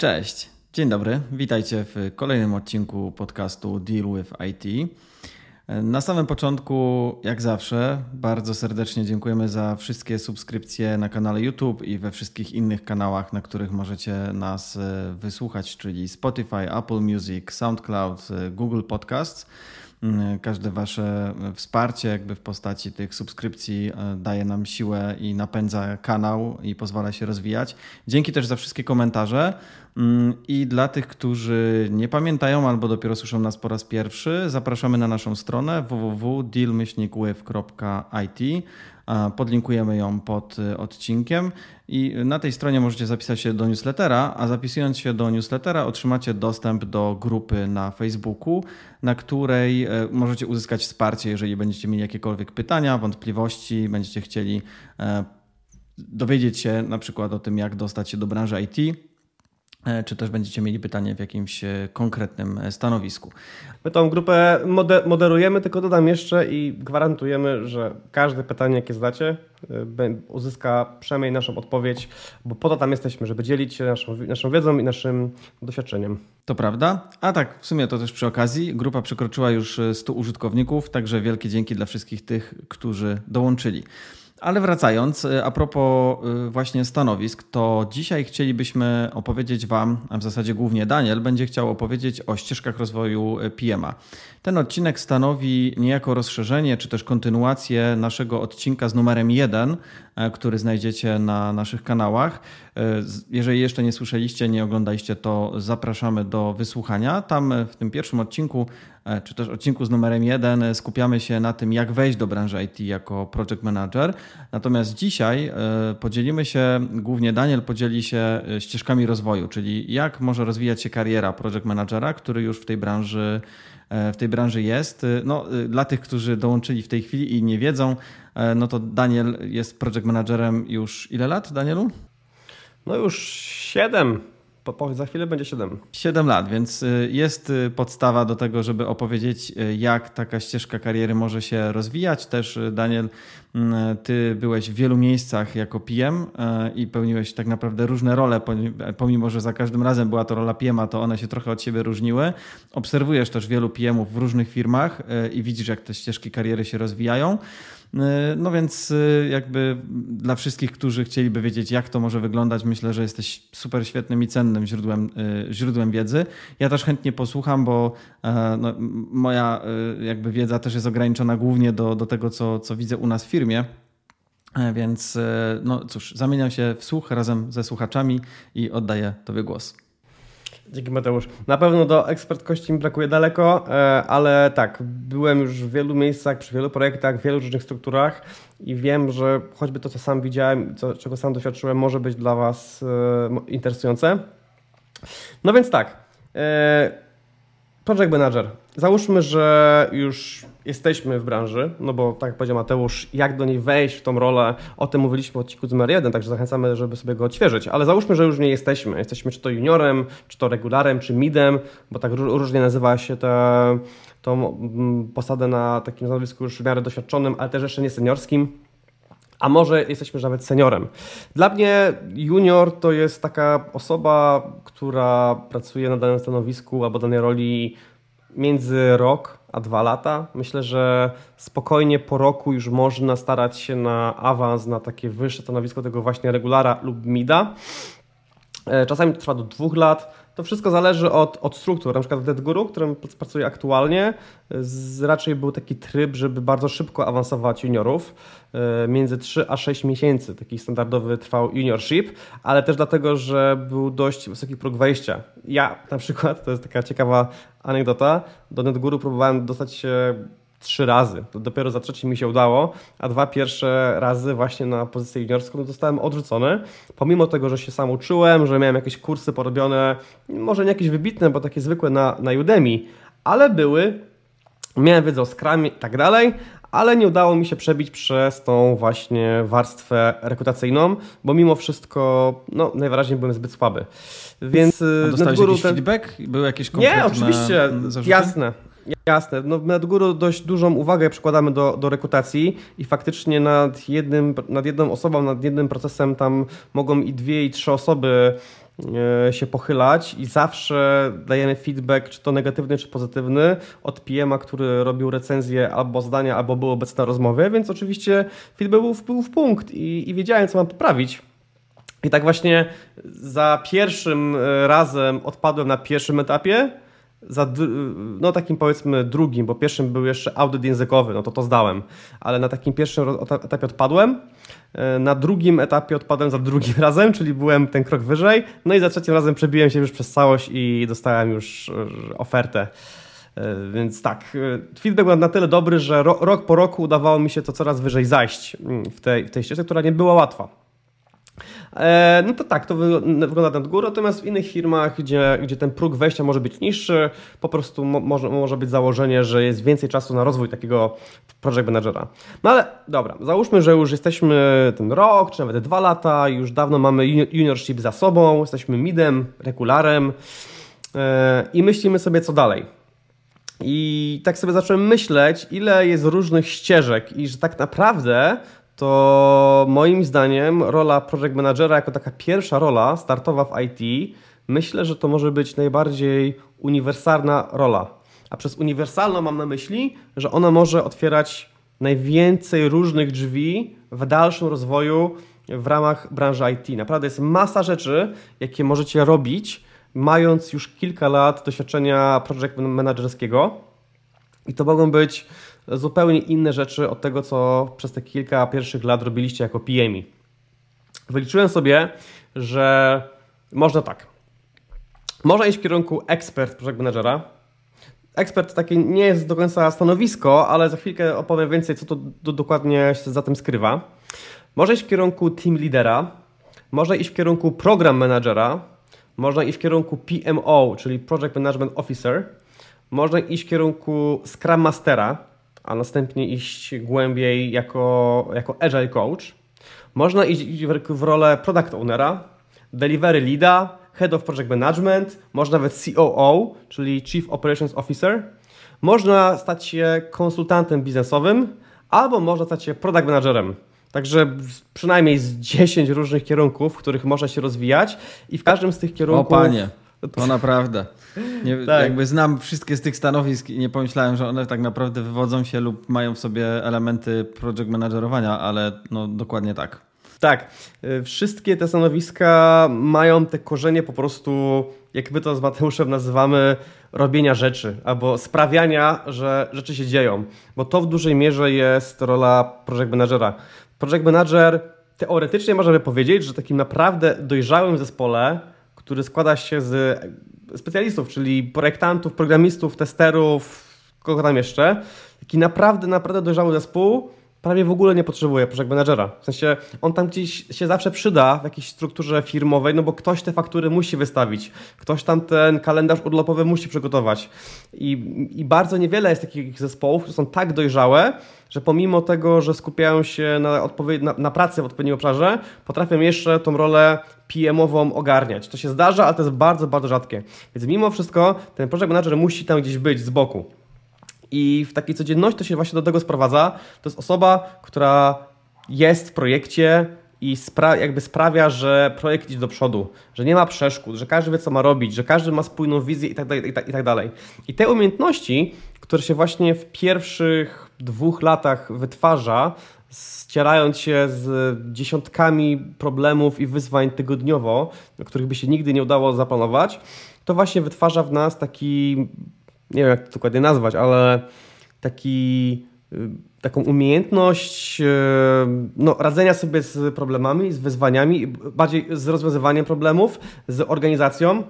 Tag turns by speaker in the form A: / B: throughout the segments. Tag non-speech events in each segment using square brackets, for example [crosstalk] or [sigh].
A: Cześć, dzień dobry, witajcie w kolejnym odcinku podcastu Deal with IT. Na samym początku, jak zawsze, bardzo serdecznie dziękujemy za wszystkie subskrypcje na kanale YouTube i we wszystkich innych kanałach, na których możecie nas e, wysłuchać, czyli Spotify, Apple Music, SoundCloud, e, Google Podcasts. Mm, każde Wasze wsparcie, jakby w postaci tych subskrypcji, e, daje nam siłę i napędza kanał i pozwala się rozwijać. Dzięki też za wszystkie komentarze. Mm, I dla tych, którzy nie pamiętają albo dopiero słyszą nas po raz pierwszy, zapraszamy na naszą stronę www.dealmyślnikwave.it. Podlinkujemy ją pod y, odcinkiem. I na tej stronie możecie zapisać się do newslettera, a zapisując się do newslettera otrzymacie dostęp do grupy na Facebooku, na której y, możecie uzyskać wsparcie, jeżeli będziecie mieli jakiekolwiek pytania, wątpliwości, będziecie chcieli y, dowiedzieć się na przykład o tym, jak dostać się do branży IT E, czy też będziecie mieli pytanie w jakimś e, konkretnym e, stanowisku.
B: My tą grupę moderujemy, tylko dodam jeszcze i gwarantujemy, że każde pytanie, jakie zdacie, uzyska przynajmniej naszą odpowiedź, bo po to tam jesteśmy, żeby dzielić się naszą, naszą wiedzą i naszym doświadczeniem.
A: To prawda. A tak, w sumie to też przy okazji. Grupa przekroczyła już 100 użytkowników, także wielkie dzięki dla wszystkich tych, którzy dołączyli. Ale wracając, y, a propos y, właśnie stanowisk, to dzisiaj chcielibyśmy opowiedzieć Wam, a w zasadzie głównie Daniel będzie chciał opowiedzieć o ścieżkach rozwoju y, PMA. Ten odcinek stanowi niejako rozszerzenie, czy też kontynuację naszego odcinka z numerem 1, który znajdziecie na naszych kanałach. Jeżeli jeszcze nie słyszeliście, nie oglądaliście, to zapraszamy do wysłuchania. Tam w tym pierwszym odcinku E, czy też odcinku z numerem 1 e, skupiamy się na tym, jak wejść do branży IT jako project manager. Natomiast dzisiaj e, podzielimy się, głównie Daniel podzieli się ścieżkami rozwoju, czyli jak może rozwijać się kariera project managera, który już w tej branży w tej branży jest. No, dla tych, którzy dołączyli w tej chwili i nie wiedzą, no to Daniel jest project managerem już ile lat, Danielu?
B: No już 7 po, za chwilę będzie 7.
A: 7 lat, więc y, jest y, podstawa do tego, żeby opowiedzieć, jak taka ścieżka kariery może się rozwijać. Też, Daniel, ty byłeś w wielu miejscach jako PM i pełniłeś tak naprawdę różne role, pomimo że za każdym razem była to rola PM, to one się trochę od siebie różniły. Obserwujesz też wielu PM-ów w różnych firmach i widzisz, jak te ścieżki kariery się rozwijają. E, no więc e, jakby dla wszystkich, którzy chcieliby wiedzieć, jak to może wyglądać, myślę, że jesteś super świetnym i cennym źródłem, e, źródłem wiedzy. Ja też chętnie posłucham, bo no, moja jakby wiedza też jest ograniczona głównie do, do tego, co, co widzę u nas w firmie. Więc no cóż, zamieniam się w słuch razem ze słuchaczami i oddaję Tobie głos.
B: Dzięki Mateusz. Na pewno do ekspertkości mi brakuje daleko, e, ale tak, byłem już w wielu miejscach, przy wielu projektach, w wielu różnych strukturach i wiem, że choćby to, co sam widziałem, co, czego sam doświadczyłem, może być dla Was e, interesujące. No więc tak, e, project manager. Załóżmy, że już jesteśmy w branży, no bo tak jak powiedział Mateusz, jak do niej wejść w tą rolę, o tym mówiliśmy w odcinku numer jeden, także zachęcamy, żeby sobie go odświeżyć, ale załóżmy, że już nie jesteśmy. Jesteśmy czy to juniorem, czy to regularem, czy midem, bo tak różnie nazywa się te, tą mm, posadę na takim stanowisku już w miarę doświadczonym, ale też jeszcze nie seniorskim. A może jesteśmy nawet seniorem. Dla mnie junior to jest taka osoba, która pracuje na danym stanowisku albo danej roli między rok a dwa lata. Myślę, że spokojnie po roku już można starać się na awans, na takie wyższe stanowisko tego właśnie regulara lub mida. E, czasami to trwa do dwóch lat. To wszystko zależy od, od struktur. Na przykład w DeadGuru, którym pracuję aktualnie, z, raczej był taki tryb, żeby bardzo szybko awansować juniorów. E, między 3 a 6 miesięcy taki standardowy trwał juniorship, ale też dlatego, że był dość wysoki próg wejścia. Ja na przykład, to jest taka ciekawa anegdota, do NetGuru próbowałem dostać się trzy razy. To dopiero za trzeci mi się udało, a dwa pierwsze razy właśnie na pozycję juniorską zostałem odrzucony. Pomimo tego, że się sam uczyłem, że miałem jakieś kursy porobione, może nie jakieś wybitne, bo takie zwykłe na, na Udemy, ale były, miałem wiedzę o Scrumie i tak dalej, ale nie udało mi się przebić przez tą właśnie warstwę rekrutacyjną, bo mimo wszystko, no najwyraźniej byłem zbyt słaby.
A: Więc A dostałeś jakiś ten... feedback? Były jakieś konkretne
B: Nie, oczywiście, zarzuty? jasne. Jasne. No, nad górą dość dużą uwagę przykładamy do, do rekrutacji i faktycznie nad, jednym, nad jedną osobą, nad jednym procesem tam mogą i dwie, i trzy osoby e, się pochylać i zawsze dajemy feedback, czy to negatywny, czy pozytywny, od PM-a, który robił recenzję albo zdania, albo był obecny na rozmowie, więc oczywiście feedback był w, był w punkt i, i wiedziałem, co mam poprawić. I tak właśnie za pierwszym e, razem odpadłem na pierwszym etapie, za, no takim powiedzmy drugim, bo pierwszym był jeszcze audyt językowy, no to to zdałem, ale na takim pierwszym etapie odpadłem, e, na drugim etapie odpadłem za drugim [laughs] razem, czyli byłem ten krok wyżej, no i za trzecim razem przebiłem się już przez całość i dostałem już e, ofertę. Więc tak, feedback był na tyle dobry, że rok po roku udawało mi się to coraz wyżej zajść mm, w tej, w tej ścieżce, która nie była łatwa. E, no to tak, to wygląda nad górą, natomiast w innych firmach, gdzie, gdzie ten próg wejścia może być niższy, po prostu mo może, może być założenie, że jest więcej czasu na rozwój takiego project managera. No ale dobra, załóżmy, że już jesteśmy ten rok, czy nawet dwa lata, już dawno mamy juniorship za sobą, jesteśmy midem, regularem e, i myślimy sobie co dalej. I tak sobie zacząłem myśleć, ile jest różnych ścieżek i że tak naprawdę to moim zdaniem rola project managera jako taka pierwsza rola startowa w IT, myślę, że to może być najbardziej uniwersalna rola. A przez uniwersalną mam na myśli, że ona może otwierać najwięcej różnych drzwi w dalszym rozwoju w ramach branży IT. Naprawdę jest masa rzeczy, jakie możecie robić, mając już kilka lat doświadczenia project managerskiego. I to mogą być zupełnie inne rzeczy od tego, co przez te kilka pierwszych lat robiliście jako PMI. Wyliczyłem sobie, że można tak. Można iść w kierunku ekspert project managera. Ekspert takie nie jest do końca stanowisko, ale za chwilkę opowiem więcej, co to dokładnie się za tym skrywa. Można iść w kierunku team leadera, można iść w kierunku program managera, można iść w kierunku PMO, czyli Project Management Officer, można iść w kierunku Scrum Mastera, a następnie iść głębiej jako, jako agile coach. Można iść w rolę product ownera, delivery leada, head of project management, można nawet COO, czyli chief operations officer. Można stać się konsultantem biznesowym, albo można stać się product managerem. Także przynajmniej z 10 różnych kierunków, w których można się rozwijać i w każdym z tych kierunków...
A: O panie, to naprawdę. Nie, [laughs] tak. Jakby znam wszystkie z tych stanowisk i nie pomyślałem, że one tak naprawdę wywodzą się lub mają w sobie elementy project managerowania, ale no dokładnie tak.
B: Tak, y, wszystkie te stanowiska mają te korzenie po prostu, jak my to z Mateuszem nazywamy, robienia rzeczy albo sprawiania, że rzeczy się dzieją, bo to w dużej mierze jest rola project managera. Project manager teoretycznie możemy powiedzieć, że takim naprawdę dojrzałym zespole, który składa się z specjalistów, czyli projektantów, programistów, testerów, kogo tam jeszcze. Taki naprawdę, naprawdę dojrzały zespół prawie w ogóle nie potrzebuje project managera. W sensie on tam gdzieś się zawsze przyda w jakiejś strukturze firmowej, no bo ktoś te faktury musi wystawić, ktoś tam ten kalendarz urlopowy musi przygotować. I, i bardzo niewiele jest takich zespołów, które są tak dojrzałe, że pomimo tego, że skupiają się na, na, na pracy w odpowiednim obszarze, potrafią jeszcze tą rolę PM-ową ogarniać. To się zdarza, ale to jest bardzo, bardzo rzadkie. Więc mimo wszystko ten project manager musi tam gdzieś być z boku. I w takiej codzienności to się właśnie do tego sprowadza. To jest osoba, która jest w projekcie i spra jakby sprawia, że projekt idzie do przodu, że nie ma przeszkód, że każdy wie, co ma robić, że każdy ma spójną wizję i tak tak, i tak dalej. I te umiejętności, które się właśnie w pierwszych dwóch latach wytwarza, ścierając się z dziesiątkami problemów i wyzwań tygodniowo, których by się nigdy nie udało zaplanować, to właśnie wytwarza w nas taki, nie wiem jak to dokładnie nazwać, ale taki, y, taką umiejętność y, no, radzenia sobie z problemami, z wyzwaniami, bardziej z rozwiązywaniem problemów, z organizacją,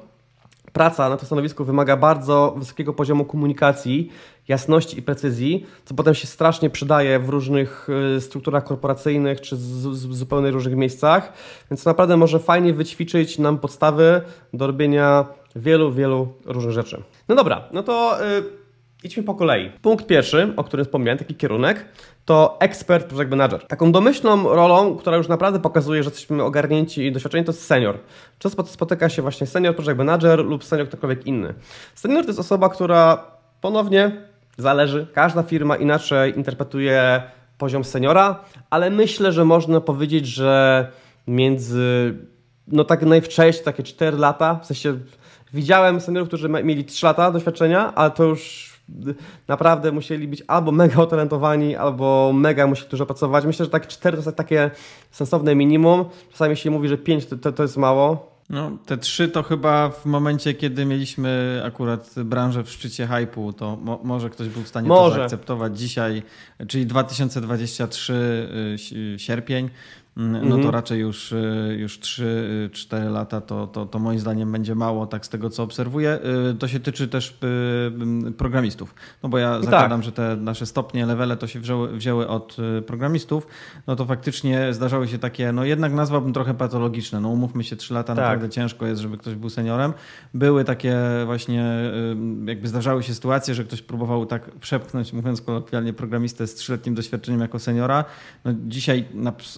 B: praca na tym stanowisku wymaga bardzo wysokiego poziomu komunikacji, jasności i precyzji, co potem się strasznie przydaje w różnych y, strukturach korporacyjnych czy z zupełnie różnych miejscach, więc naprawdę może fajnie wyćwiczyć nam podstawy do robienia wielu, wielu różnych rzeczy. No dobra, no to yy, idźmy po kolei. Punkt pierwszy, o którym wspomniałem, taki kierunek, to ekspert project manager. Taką domyślną rolą, która już naprawdę pokazuje, że jesteśmy ogarnięci i doświadczeni, to jest senior. Często spotyka się właśnie senior project manager lub senior ktokolwiek inny. Senior to jest osoba, która ponownie zależy, każda firma inaczej interpretuje poziom seniora, ale myślę, że można powiedzieć, że między no tak najwcześniej, takie 4 lata, w sensie widziałem seniorów, którzy mieli 3 lata doświadczenia, ale to już naprawdę musieli być albo mega utalentowani, albo mega musieli dużo pracować. Myślę, że tak 4 to jest takie sensowne minimum. Czasami się mówi, że 5 to, to, to jest mało.
A: No, te trzy to chyba w momencie, kiedy mieliśmy akurat branżę w szczycie hypu, to mo może ktoś był w stanie może. to zaakceptować dzisiaj, czyli 2023 y, sierpień. Mm, no to mhm. raczej już, y, już 3-4 y, lata to, to, to moim zdaniem będzie mało, tak z tego co obserwuję. Y, to się tyczy też programistów, no bo ja tak. zakładam, tak. że te nasze stopnie, levele to się wzięły, wzięły od programistów, no to faktycznie zdarzały się takie, no jednak nazwałbym trochę patologiczne, no umówmy się, 3 lata tak. naprawdę ciężko jest, żeby ktoś był seniorem. Były takie właśnie, jakby zdarzały się sytuacje, że ktoś próbował tak przepchnąć, mówiąc kolokwialnie, programistę z trzyletnim doświadczeniem jako seniora. No dzisiaj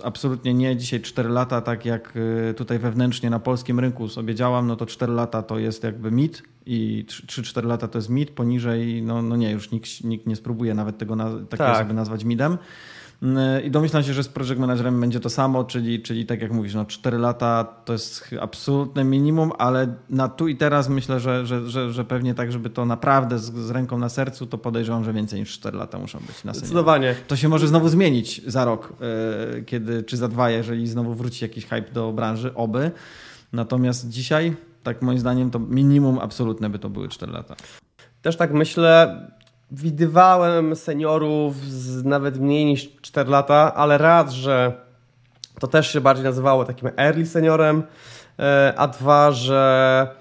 A: absolutnie nie dzisiaj 4 lata, tak jak y, tutaj wewnętrznie na polskim rynku sobie działam, no to 4 lata to jest jakby mit i 3-4 lata to jest mit, poniżej, no, no nie, już nikt, nikt nie spróbuje nawet tego na, takiego tak. sobie nazwać midem. Mm, I domyślam się, że z project managerem będzie to samo, czyli, czyli tak jak mówisz, no 4 lata to jest absolutne minimum, ale na tu i teraz myślę, że, że, że, że pewnie tak, żeby to naprawdę z, z, ręką na sercu, to podejrzewam, że więcej niż 4 lata muszą być na
B: Zdecydowanie.
A: To się może znowu zmienić za rok, e, kiedy, czy za dwa, jeżeli znowu wróci jakiś hype do branży, oby. Natomiast dzisiaj, tak moim zdaniem, to minimum absolutne by to były 4 lata.
B: Też tak myślę, widywałem seniorów z nawet mniej niż 4 lata, ale raz, że to też się bardziej nazywało takim early seniorem, e, a dwa, że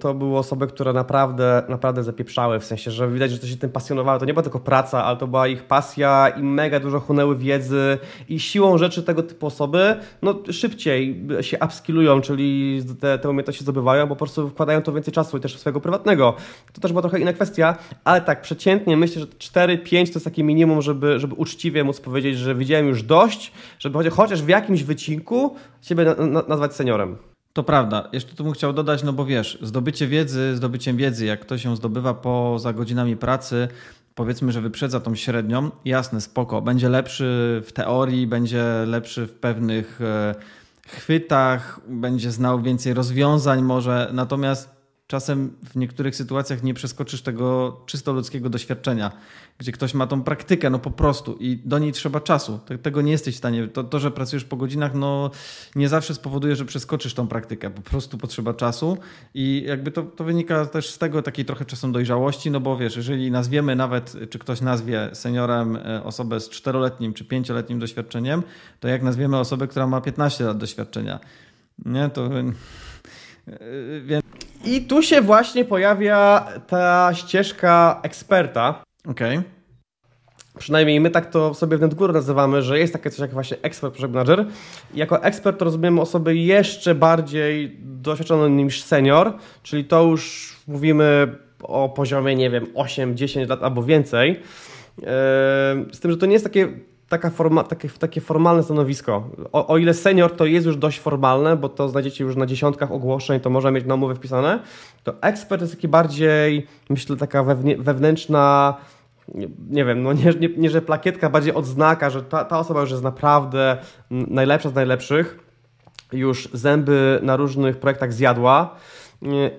B: to były osoby, które naprawdę, naprawdę zapieprzały, w sensie, że widać, że to się tym pasjonowały. To nie była tylko praca, ale to była ich pasja i mega dużo chłonęły wiedzy i siłą rzeczy tego typu osoby no, szybciej się upskillują, czyli te, te umiejętności zdobywają, bo po prostu wkładają to więcej czasu i też swojego prywatnego. To też była trochę inna kwestia, ale tak przeciętnie myślę, że 4-5 to jest takie minimum, żeby, żeby uczciwie móc powiedzieć, że widziałem już dość, żeby chociaż w jakimś wycinku siebie na, na, nazwać seniorem.
A: To prawda. Jeszcze tu bym chciał dodać, no bo wiesz, zdobycie wiedzy, zdobyciem wiedzy, jak ktoś ją zdobywa poza godzinami pracy, powiedzmy, że wyprzedza tą średnią, jasne, spoko, będzie lepszy w teorii, będzie lepszy w pewnych e, chwytach, będzie znał więcej rozwiązań może, natomiast czasem w niektórych sytuacjach nie przeskoczysz tego czysto ludzkiego doświadczenia, gdzie ktoś ma tą praktykę, no po prostu i do niej trzeba czasu. Tego nie jesteś w stanie. To, to, że pracujesz po godzinach, no nie zawsze spowoduje, że przeskoczysz tą praktykę. Po prostu potrzeba czasu i jakby to, to wynika też z tego takiej trochę czasem dojrzałości, no bo wiesz, jeżeli nazwiemy nawet, czy ktoś nazwie seniorem e, osobę z czteroletnim czy pięcioletnim doświadczeniem, to jak nazwiemy osobę, która ma 15 lat doświadczenia, nie, to... E,
B: więc i tu się właśnie pojawia ta ścieżka eksperta.
A: Okej. Okay.
B: Przynajmniej my tak to sobie w NetGuru nazywamy, że jest takie coś jak właśnie ekspert project manager. I jako ekspert rozumiemy osoby jeszcze bardziej doświadczone niż senior, czyli to już mówimy o poziomie, nie wiem, 8-10 lat albo więcej. Eee, z tym, że to nie jest takie taka forma, takie, takie formalne stanowisko. O, o, ile senior to jest już dość formalne, bo to znajdziecie już na dziesiątkach ogłoszeń, to może mieć na umowę wpisane, to ekspert jest taki bardziej, myślę, taka wewnętrzna, nie, nie wiem, no nie, nie, nie, że plakietka, bardziej odznaka, że ta, ta osoba już jest naprawdę najlepsza z najlepszych, już zęby na różnych projektach zjadła.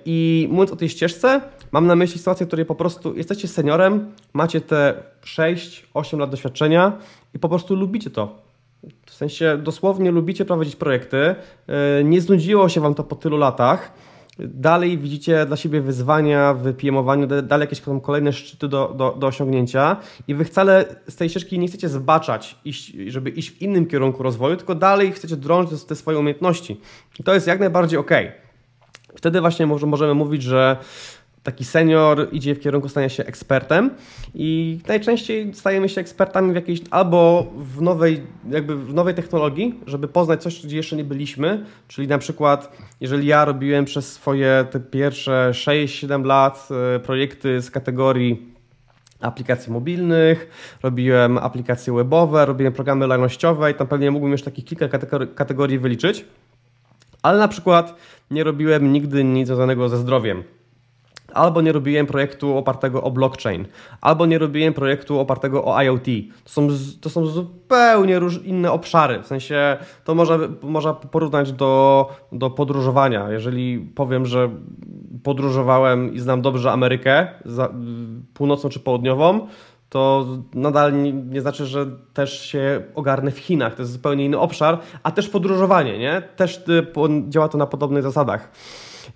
B: I mówiąc o tej ścieżce, mam na myśli sytuację, w której po prostu jesteście seniorem, macie te 6-8 lat doświadczenia i po prostu lubicie to. W sensie dosłownie lubicie prowadzić projekty, e, nie znudziło się Wam to po tylu latach, dalej widzicie dla siebie wyzwania w PM-owaniu, dalej jakieś kolejne szczyty do, do, do, osiągnięcia i Wy wcale z tej ścieżki nie chcecie zbaczać, iść, żeby iść w innym kierunku rozwoju, tylko dalej chcecie drążyć te swoje umiejętności. I to jest jak najbardziej ok. Wtedy właśnie możemy mówić, że taki senior idzie w kierunku stania się ekspertem i najczęściej stajemy się ekspertami w jakiejś albo w nowej, jakby w nowej technologii, żeby poznać coś, gdzie jeszcze nie byliśmy, czyli na przykład jeżeli ja robiłem przez swoje te pierwsze 6-7 lat e, projekty z kategorii aplikacji mobilnych, robiłem aplikacje webowe, robiłem programy lojalnościowe i tam pewnie mógłbym już takich kilka kategorii wyliczyć, ale na przykład nie robiłem nigdy nic związanego ze zdrowiem albo nie robiłem projektu opartego o blockchain, albo nie robiłem projektu opartego o IoT. To są, to są zupełnie róż, inne obszary. W sensie to można, można porównać do, do podróżowania. Jeżeli powiem, że podróżowałem i znam dobrze Amerykę, za, północną czy południową, to nadal nie, nie, znaczy, że też się ogarnę w Chinach. To jest zupełnie inny obszar, a też podróżowanie, nie? Też y, działa to na podobnych zasadach.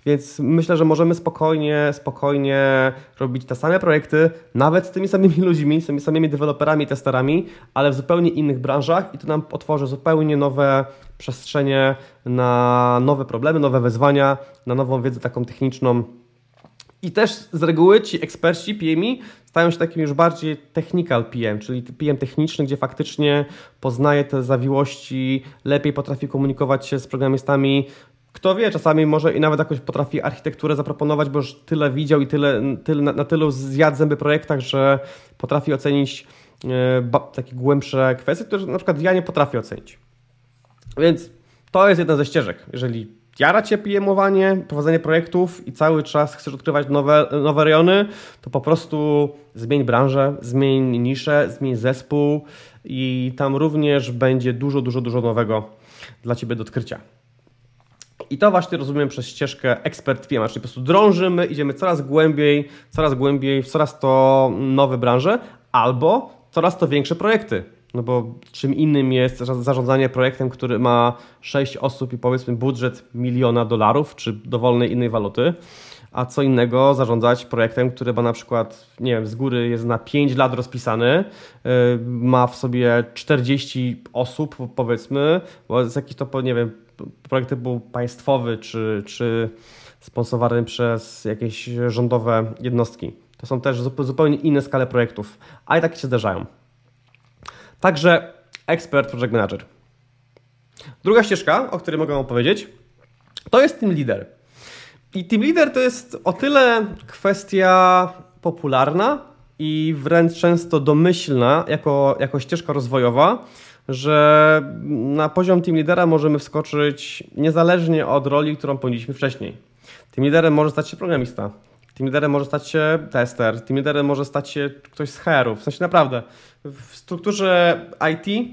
B: Więc myślę, że możemy spokojnie, spokojnie robić te same projekty, nawet z tymi samymi ludźmi, z tymi samymi deweloperami, testerami, ale w zupełnie innych branżach i to nam otworzy zupełnie nowe przestrzenie na nowe problemy, nowe wyzwania, na nową wiedzę taką techniczną. I też z reguły ci eksperci, PMI, stają się takim już bardziej technical PM, czyli PM techniczny, gdzie faktycznie poznaje te zawiłości, lepiej potrafi komunikować się z programistami, kto wie, czasami może i nawet jakoś potrafi architekturę zaproponować, bo już tyle widział i tyle, tyle na, na tylu zjadł zęby projektach, że potrafi ocenić e, takie głębsze kwestie, które na przykład ja nie potrafię ocenić. Więc to jest jedna ze ścieżek. Jeżeli jara Cię pm prowadzenie projektów i cały czas chcesz odkrywać nowe, nowe rejony, to po prostu zmień branżę, zmień niszę, zmień zespół i tam również będzie dużo, dużo, dużo nowego dla Ciebie do odkrycia. I to właśnie rozumiem przez ścieżkę ekspert PM, czyli po prostu drążymy, idziemy coraz głębiej, coraz głębiej w coraz to nowe branże albo coraz to większe projekty. No bo czym innym jest zarządzanie projektem, który ma 6 osób i powiedzmy budżet miliona dolarów czy dowolnej innej waluty, a co innego zarządzać projektem, który ma na przykład, nie wiem, z góry jest na 5 lat rozpisany, yy, ma w sobie 40 osób powiedzmy, bo jest jakiś to, nie wiem, projekt typu państwowy czy, czy sponsorowany przez jakieś rządowe jednostki. To są też zupełnie inne skale projektów, a i tak się zdarzają. Także ekspert, project manager. Druga ścieżka, o której mogę opowiedzieć, to jest team leader. I team leader to jest o tyle kwestia popularna i wręcz często domyślna jako, jako ścieżka rozwojowa, że na poziom team lidera możemy wskoczyć niezależnie od roli, którą pełniliśmy wcześniej. Team liderem może stać się programista, team liderem może stać się tester, team liderem może stać się ktoś z HR-ów. W sensie naprawdę, w strukturze IT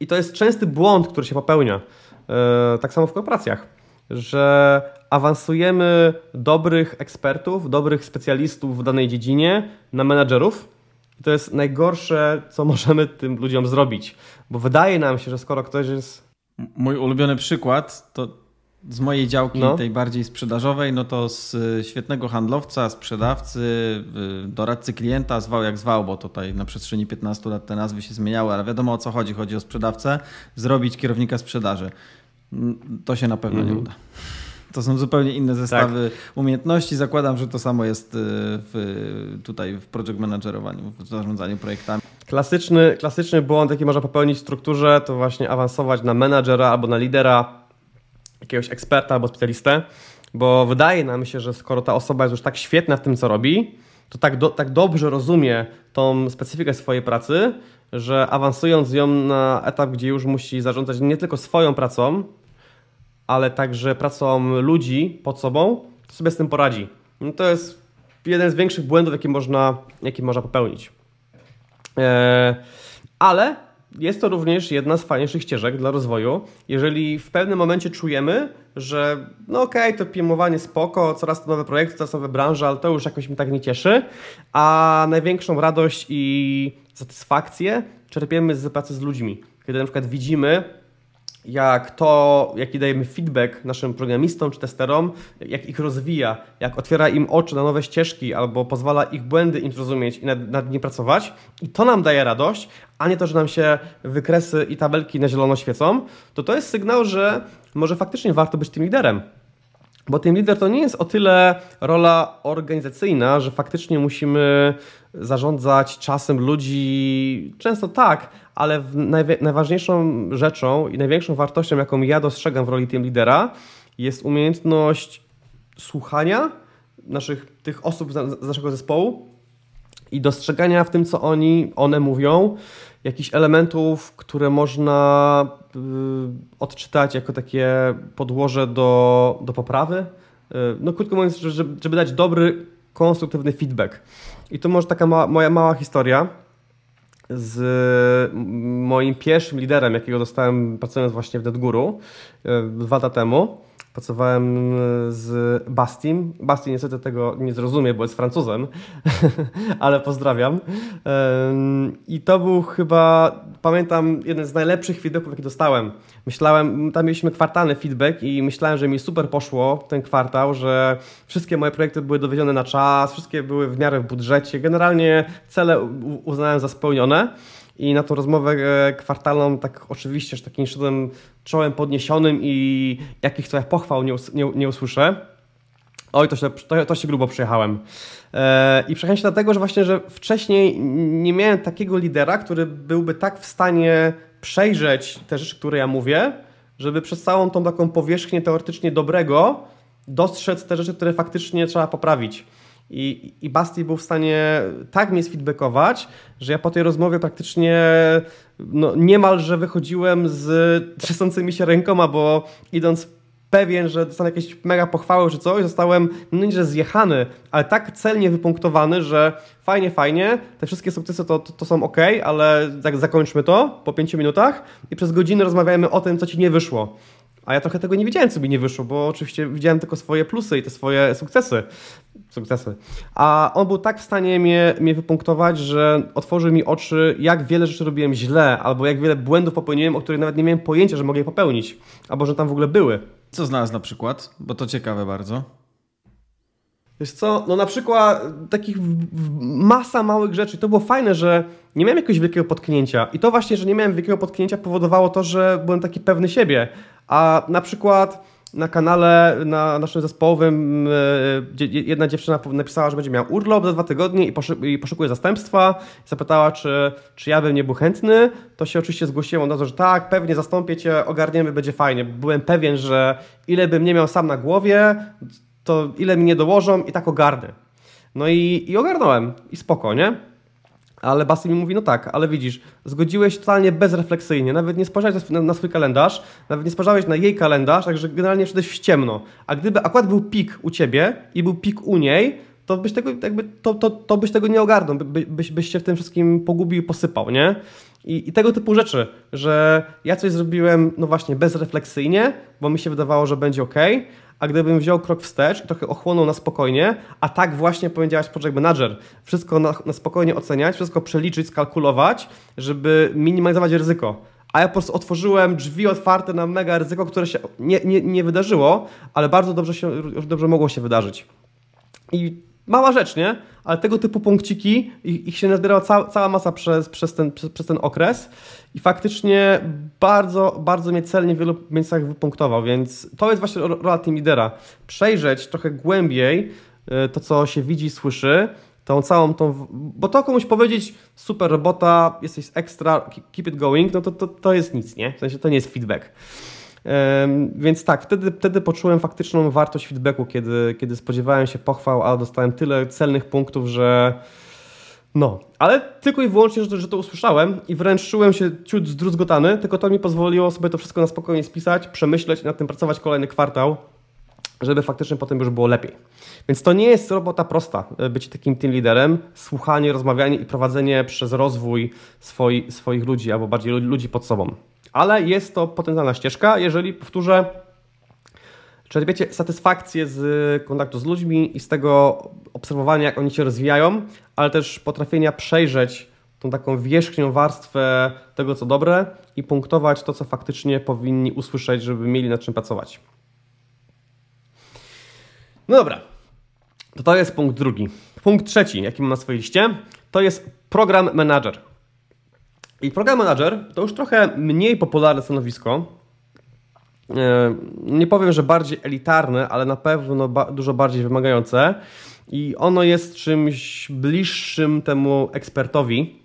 B: i to jest częsty błąd, który się popełnia, e, tak samo w korporacjach, że awansujemy dobrych ekspertów, dobrych specjalistów w danej dziedzinie na menedżerów, to jest najgorsze, co [laughs] możemy tym ludziom zrobić. Bo wydaje nam się, że skoro ktoś jest.
A: Mój ulubiony przykład to z mojej działki, no. tej bardziej sprzedażowej, no to z świetnego handlowca, sprzedawcy, doradcy klienta, zwał jak zwał, bo tutaj na przestrzeni 15 lat te nazwy się zmieniały, ale wiadomo o co chodzi. Chodzi o sprzedawcę, zrobić kierownika sprzedaży. To się na pewno mm. nie mhm. uda. To są zupełnie inne zestawy tak. umiejętności. Zakładam, że to samo jest y, w, tutaj w project managerowaniu, w zarządzaniu projektami.
B: Klasyczny, klasyczny błąd, jaki można popełnić w strukturze, to właśnie awansować na menadżera albo na lidera, jakiegoś eksperta albo specjalistę, bo wydaje nam się, że skoro ta osoba jest już tak świetna w tym, co robi, to tak, do, tak dobrze rozumie tą specyfikę swojej pracy, że awansując ją na etap, gdzie już musi zarządzać nie tylko swoją pracą, ale także pracą ludzi pod sobą, to sobie z tym poradzi. No to jest jeden z większych błędów, jakie można, jakie można popełnić. Eee, ale jest to również jedna z fajniejszych ścieżek dla rozwoju. Jeżeli w pewnym momencie czujemy, że no okej, okay, to piemowanie spoko, coraz to nowe projekty, coraz nowe branże, ale to już jakoś mi tak nie cieszy, a największą radość i satysfakcję czerpiemy z pracy z ludźmi. Kiedy na przykład widzimy, jak to, jaki dajemy feedback naszym programistom czy testerom, jak ich rozwija, jak otwiera im oczy na nowe ścieżki albo pozwala ich błędy im zrozumieć i nad, nad nimi pracować. I to nam daje radość, a nie to, że nam się wykresy i tabelki na zielono świecą, to to jest sygnał, że może faktycznie warto być tym liderem. Bo tym lider to nie jest o tyle rola organizacyjna, że faktycznie musimy zarządzać czasem ludzi, często tak, ale najważniejszą rzeczą i największą wartością, jaką ja dostrzegam w roli team lidera, jest umiejętność słuchania naszych, tych osób z naszego zespołu i dostrzegania w tym, co oni, one mówią, jakichś elementów, które można y, odczytać jako takie podłoże do, do poprawy, no krótko mówiąc, żeby, żeby dać dobry, konstruktywny feedback. I to może taka mała, moja mała historia z moim pierwszym liderem, jakiego dostałem pracując właśnie w NetGuru dwa lata temu. Pracowałem e, z Bastim. Basti niestety tego nie zrozumie, bo jest Francuzem, [laughs] ale pozdrawiam. I to był chyba, pamiętam, jeden z najlepszych feedbacków, jaki dostałem. Myślałem, tam mieliśmy kwartalny feedback i myślałem, że mi super poszło ten kwartał, że wszystkie moje projekty były dowiezione na czas, wszystkie były w miarę w budżecie. Generalnie cele uznałem za spełnione. I na tą rozmowę e, kwartalną, tak oczywiście, że takim szedłem czołem podniesionym i jakich to ja pochwał nie, nie, nie usłyszę. Oj, to się, to, to się grubo przejechałem. E, I przejechałem się dlatego, że właśnie, że wcześniej nie miałem takiego lidera, który byłby tak w stanie przejrzeć te rzeczy, które ja mówię, żeby przez całą tą taką powierzchnię teoretycznie dobrego dostrzec te rzeczy, które faktycznie trzeba poprawić. I, I Basti był w stanie tak mnie sfeedbackować, że ja po tej rozmowie praktycznie no, niemalże wychodziłem z [laughs] trzęsącymi się rękoma, bo idąc pewien, że dostanę jakieś mega pochwały czy coś, zostałem no nie, że zjechany, ale tak celnie wypunktowany, że fajnie, fajnie, te wszystkie sukcesy to, to, to są ok, ale tak zakończmy to po pięciu minutach i przez godzinę rozmawiamy o tym, co ci nie wyszło. A ja trochę tego nie wiedziałem, co mi nie wyszło, bo oczywiście widziałem tylko swoje plusy i te swoje sukcesy. Sukcesy. A on był tak w stanie mnie, mnie wypunktować, że otworzył mi oczy, jak wiele rzeczy robiłem źle, albo jak wiele błędów popełniłem, o których nawet nie miałem pojęcia, że mogę je popełnić, albo że tam w ogóle były.
A: Co znalazł na przykład? Bo to ciekawe bardzo.
B: Wiesz co, no na przykład takich masa małych rzeczy. To było fajne, że nie miałem jakiegoś wielkiego potknięcia. I to właśnie, że nie miałem wielkiego potknięcia powodowało to, że byłem taki pewny siebie. A na przykład na kanale na naszym zespołowym e, jedna dziewczyna napisała, że będzie miała urlop za dwa tygodnie i poszukuje zastępstwa. Zapytała, czy, czy ja bym nie był chętny. To się oczywiście zgłosiłem od razu, że tak, pewnie zastąpię cię, ogarniemy, będzie fajnie. Byłem pewien, że ile bym nie miał sam na głowie, to ile mi nie dołożą i tak ogarnę. No i, i ogarnąłem i spoko, nie? Ale Basy mi mówi, no tak, ale widzisz, zgodziłeś totalnie bezrefleksyjnie, nawet nie spojrzałeś na, na swój kalendarz, nawet nie spojrzałeś na jej kalendarz, także generalnie wszedłeś w ciemno. A gdyby akurat był pik u ciebie i był pik u niej, to byś tego, jakby, to, to, to byś tego nie ogarnął, by, byś, byś się w tym wszystkim pogubił i posypał, nie? I, I, tego typu rzeczy, że ja coś zrobiłem, no właśnie, bezrefleksyjnie, bo mi się wydawało, że będzie ok, a gdybym wziął krok wstecz i trochę ochłonął na spokojnie, a tak właśnie powiedziałeś project manager, wszystko na, na spokojnie oceniać, wszystko przeliczyć, skalkulować, żeby minimalizować ryzyko. A ja po prostu otworzyłem drzwi otwarte na mega ryzyko, które się nie, nie, nie wydarzyło, ale bardzo dobrze, się, dobrze mogło się wydarzyć. I mała rzecz, nie? Ale tego typu punkciki, ich, ich się nazbierała cała, cała masa przez, przez, ten, przez, przez ten okres i faktycznie bardzo, bardzo mnie celnie w wielu miejscach wypunktował, więc to jest właśnie rola team lidera. Przejrzeć trochę głębiej y, to, co się widzi, słyszy, tą całą tą, bo to komuś powiedzieć super robota, jesteś ekstra, keep it going, no to, to, to jest nic, nie? W sensie to nie jest feedback. Więc tak, wtedy, wtedy poczułem faktyczną wartość feedbacku, kiedy, kiedy spodziewałem się pochwał, a dostałem tyle celnych punktów, że no, ale tylko i wyłącznie, że, że to usłyszałem i wręcz czułem się ciut zdruzgotany, tylko to mi pozwoliło sobie to wszystko na spokojnie spisać, przemyśleć i nad tym pracować kolejny kwartał, żeby faktycznie potem już było lepiej. Więc to nie jest robota prosta, e, być takim team liderem, słuchanie, rozmawianie i prowadzenie przez rozwój swoi, swoich ludzi, albo bardziej ludzi pod sobą. Ale jest to potencjalna ścieżka, jeżeli, powtórzę, czerpiecie satysfakcję z kontaktu z ludźmi i z tego obserwowania, jak oni się rozwijają, ale też potrafienia przejrzeć tą taką wierzchnią warstwę tego, co dobre i punktować to, co faktycznie powinni usłyszeć, żeby mieli nad czym pracować. No dobra, to to jest punkt drugi. Punkt trzeci, jaki mam na swojej liście, to jest program manager. I program manager to już trochę mniej popularne stanowisko. E, nie powiem, że bardziej elitarne, ale na pewno dużo bardziej wymagające. I ono jest czymś bliższym temu ekspertowi,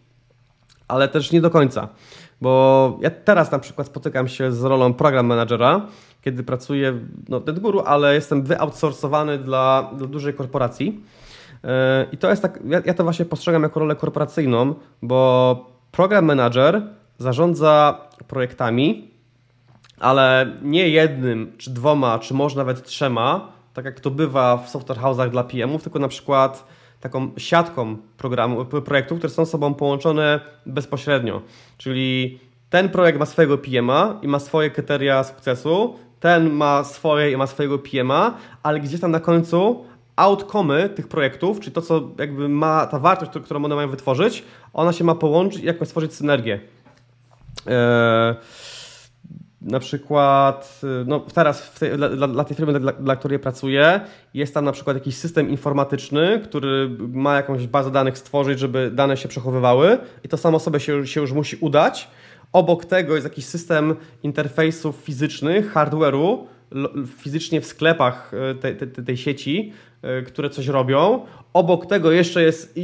B: ale też nie do końca. Bo ja teraz na przykład spotykam się z rolą program managera, kiedy pracuję no, w guru, ale jestem wyoutsourcowany dla, dla dużej korporacji. E, I to jest tak, ja, ja to właśnie postrzegam jako rolę korporacyjną, bo program manager zarządza projektami, ale nie jednym, czy dwoma, czy może nawet trzema, tak jak to bywa w software house'ach dla PM-ów, tylko na przykład taką siatką programu, projektów, które są sobą połączone bezpośrednio. Czyli ten projekt ma swojego PM'a i ma swoje kryteria sukcesu, ten ma swoje i ma swojego PM'a, ale gdzieś tam na końcu outcome tych projektów, czyli to, co jakby ma ta wartość, którą one mają wytworzyć, ona się ma połączyć i jakoś stworzyć synergię. Eee, na przykład, no teraz tej, dla, dla, tej firmy, dla, dla, której pracuję, jest tam na przykład jakiś system informatyczny, który ma jakąś bazę danych stworzyć, żeby dane się przechowywały i to samo sobie się, się już musi udać. Obok tego jest jakiś system interfejsów fizycznych, hardware'u, fizycznie w sklepach e, tej, tej, tej sieci, e, które coś robią. Obok tego jeszcze jest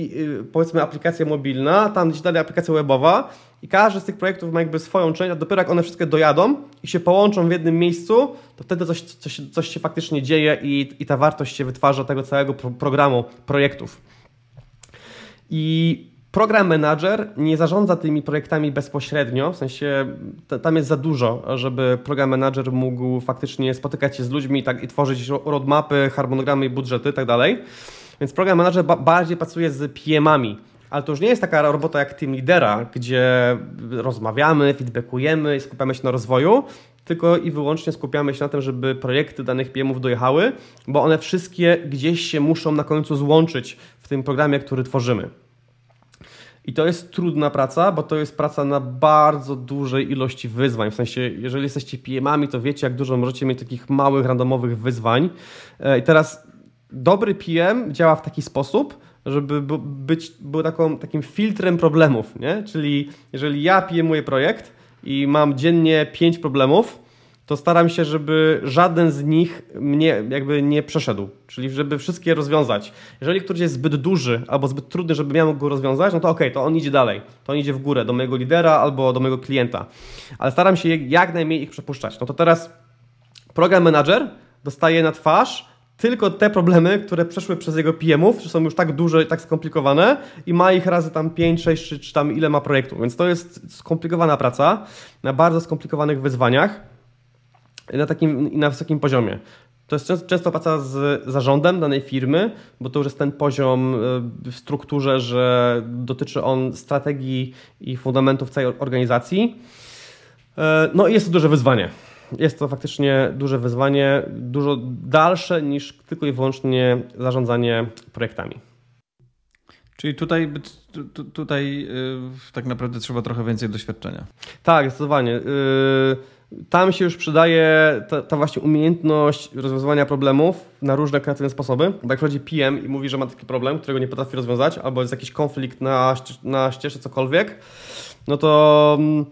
B: powiedzmy aplikacja mobilna, tam gdzieś dalej aplikacja webowa i każdy z tych projektów ma jakby swoją część, a dopiero jak one wszystkie dojadą i się połączą w jednym miejscu, to wtedy coś, coś, coś się faktycznie dzieje i, i ta wartość się wytwarza tego całego pro programu, projektów. I program manager nie zarządza tymi projektami bezpośrednio, w sensie tam jest za dużo, żeby program manager mógł faktycznie spotykać się z ludźmi i, tak, i tworzyć roadmapy, harmonogramy, budżety itd. Tak Więc program manager ba bardziej pracuje z PM-ami, ale to już nie jest taka robota jak team lidera, gdzie rozmawiamy, feedbackujemy i skupiamy się na rozwoju, tylko i wyłącznie skupiamy się na tym, żeby projekty danych PM-ów dojechały, bo one wszystkie gdzieś się muszą na końcu złączyć w tym programie, który tworzymy. I to jest trudna praca, bo to jest praca na bardzo dużej ilości wyzwań. W sensie, jeżeli jesteście PM-ami, to wiecie, jak dużo możecie mieć takich małych, randomowych wyzwań. E, I teraz dobry PM działa w taki sposób, żeby być, był taką, takim filtrem problemów, nie? Czyli jeżeli ja pm projekt i mam dziennie pięć problemów, to staram się, żeby żaden z nich mnie jakby nie przeszedł, czyli żeby wszystkie rozwiązać. Jeżeli któryś jest zbyt duży albo zbyt trudny, żeby mógł go rozwiązać, no to okej, okay, to on idzie dalej, to on idzie w górę do mojego lidera albo do mojego klienta, ale staram się jak najmniej ich przepuszczać. No to teraz program manager dostaje na twarz tylko te problemy, które przeszły przez jego PM-ów, że są już tak duże tak skomplikowane i ma ich razy tam 5, 6 czy, czy tam ile ma projektów. Więc to jest skomplikowana praca na bardzo skomplikowanych wyzwaniach na takim na wysokim poziomie. To jest często praca z zarządem danej firmy, bo to już jest ten poziom e, w strukturze, że dotyczy on strategii i fundamentów całej organizacji. E, no i jest to duże wyzwanie jest to faktycznie duże wyzwanie, dużo dalsze niż tylko i wyłącznie zarządzanie projektami.
A: Czyli tutaj, tutaj yy, tak naprawdę trzeba trochę więcej doświadczenia.
B: Tak, zdecydowanie. Yy, tam się już przydaje ta, ta, właśnie umiejętność rozwiązywania problemów na różne kreatywne sposoby. Bo jak chodzi PM i mówi, że ma taki problem, którego nie potrafi rozwiązać, albo jest jakiś konflikt na, na ścieżce cokolwiek, no to mm,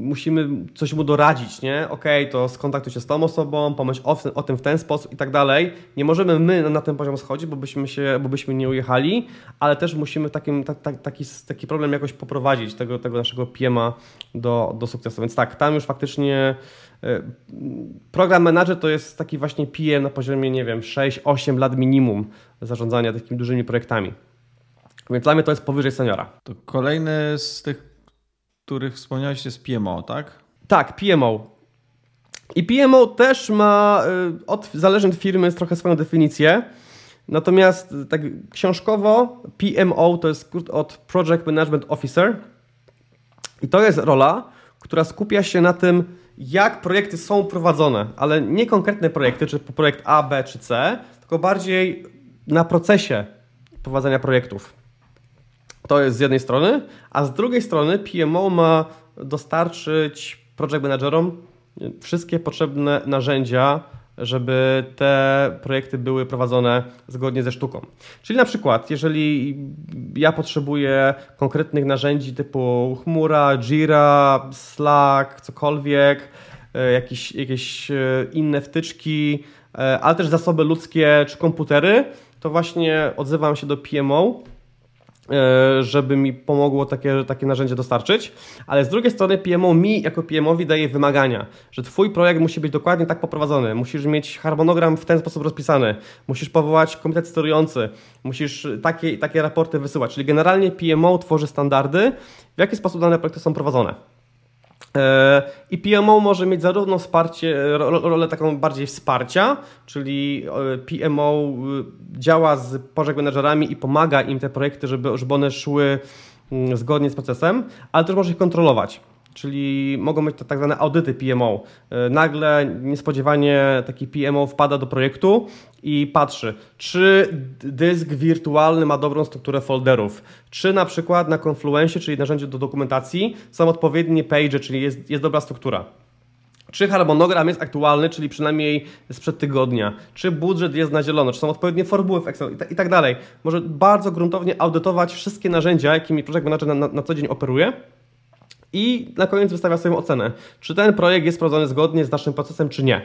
B: musimy coś mu doradzić, nie? Okej, okay, to skontaktuj się z tą osobą, pomyśl o, o, tym w ten sposób i tak dalej. Nie możemy my na ten poziom schodzić, bo byśmy, się, bo byśmy nie ujechali, ale też musimy takim, ta, ta, taki, taki problem jakoś poprowadzić, tego, tego naszego piema do, do sukcesu. Więc tak, tam już faktycznie e, program manager to jest taki właśnie PM na poziomie, nie wiem, 6-8 lat minimum zarządzania takimi dużymi projektami. Więc dla mnie to jest powyżej seniora.
A: To kolejny z tych których wspomniałeś jest PMO, tak?
B: Tak, PMO. I PMO też ma, y, od, zależnie od firmy, jest trochę swoją definicję. Natomiast tak książkowo PMO to jest skrót od Project Management Officer. I to jest rola, która skupia się na tym, jak projekty są prowadzone, ale nie konkretne projekty, czy projekt A, B czy C, tylko bardziej na procesie prowadzenia projektów. To jest z jednej strony, a z drugiej strony PMO ma dostarczyć project managerom wszystkie potrzebne narzędzia, żeby te projekty były prowadzone zgodnie ze sztuką. Czyli na przykład, jeżeli ja potrzebuję konkretnych narzędzi typu chmura, Jira, Slack, cokolwiek, e, jakieś, jakieś inne wtyczki, e, ale też zasoby ludzkie czy komputery, to właśnie odzywam się do PMO żeby mi pomogło takie, takie narzędzie dostarczyć, ale z drugiej strony PMO mi jako PMowi daje wymagania, że twój projekt musi być dokładnie tak poprowadzony, musisz mieć harmonogram w ten sposób rozpisany, musisz powołać komitet sterujący, musisz takie, takie raporty wysyłać, czyli generalnie PMO tworzy standardy, w jaki sposób dane projekty są prowadzone. E, I PMO może mieć zarówno wsparcie, rolę taką bardziej wsparcia, czyli e, PMO e, działa z project managerami i pomaga im te projekty, żeby, żeby one szły mm, zgodnie z procesem, ale też może ich kontrolować. Czyli mogą być to tak zwane audyty PMO. Nagle niespodziewanie taki PMO wpada do projektu i patrzy, czy dysk wirtualny ma dobrą strukturę folderów, czy na przykład na Confluence, czyli narzędziu do dokumentacji, są odpowiednie page, czyli jest, jest dobra struktura. Czy harmonogram jest aktualny, czyli przynajmniej sprzed tygodnia? Czy budżet jest na zielono? Czy są odpowiednie formuły w Excel? I tak dalej. Może bardzo gruntownie audytować wszystkie narzędzia, jakimi projekt manager na, na, na co dzień operuje i na koniec wystawia swoją ocenę, czy ten projekt jest prowadzony zgodnie z naszym procesem, czy nie.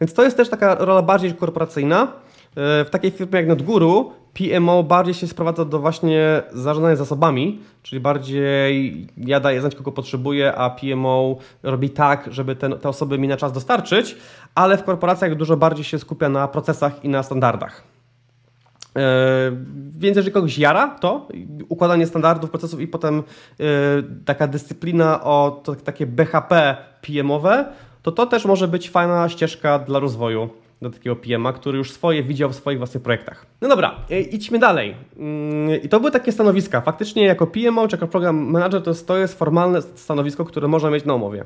B: Więc to jest też taka rola bardziej korporacyjna. E, w takiej firmie jak NetGuru PMO bardziej się sprowadza do właśnie zarządzania zasobami, czyli bardziej ja daję znać, kogo potrzebuję, a PMO robi tak, żeby ten, te osoby mi na czas dostarczyć, ale w korporacjach dużo bardziej się skupia na procesach i na standardach. E, więc jeżeli kogoś jara to, układanie standardów, procesów i potem e, taka dyscyplina o takie BHP PM-owe, to to też może być fajna ścieżka dla rozwoju do takiego PM-a, który już swoje widział w swoich własnych projektach. No dobra, e, idźmy dalej. I to były takie stanowiska. Faktycznie jako PMO czy jako program manager to jest, to jest formalne stanowisko, które można mieć na umowie.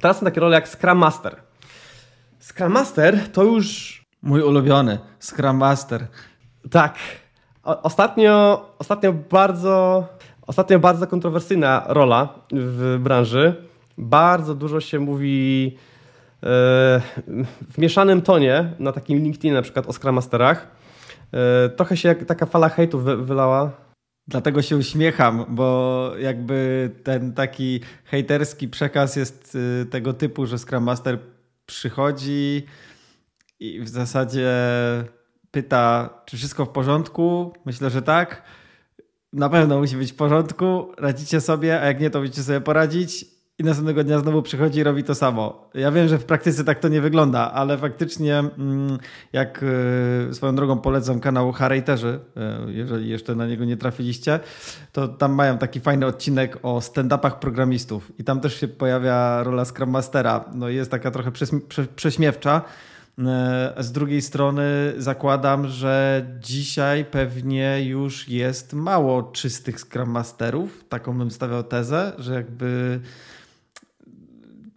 B: Teraz są takie role jak Scrum Master. Scrum Master to już...
A: Mój ulubiony, Scrum Master.
B: Tak. O, ostatnio, ostatnio bardzo, ostatnio bardzo kontrowersyjna rola w branży. Bardzo dużo się mówi e, w mieszanym tonie na takim LinkedInie na przykład o Scrum Masterach. E, trochę się jak taka fala hejtu wy, wylała.
A: Dlatego się uśmiecham, bo jakby ten taki hejterski przekaz jest y, tego typu, że Scrum Master przychodzi i w zasadzie pyta, czy wszystko w porządku. Myślę, że tak. Na pewno musi być w porządku. Radzicie sobie, a jak nie, to musicie sobie poradzić. I następnego dnia znowu przychodzi i robi to samo. Ja wiem, że w praktyce tak to nie wygląda, ale faktycznie, mm, jak e, swoją drogą polecam kanał Harejterzy, e, jeżeli jeszcze na niego nie trafiliście, to tam mają taki fajny odcinek o stand-upach programistów. I tam też się pojawia rola Scrum Mastera. No jest taka trochę prześmiewcza z drugiej strony zakładam, że dzisiaj pewnie już jest mało czystych Scrum Masterów. Taką bym stawiał tezę, że jakby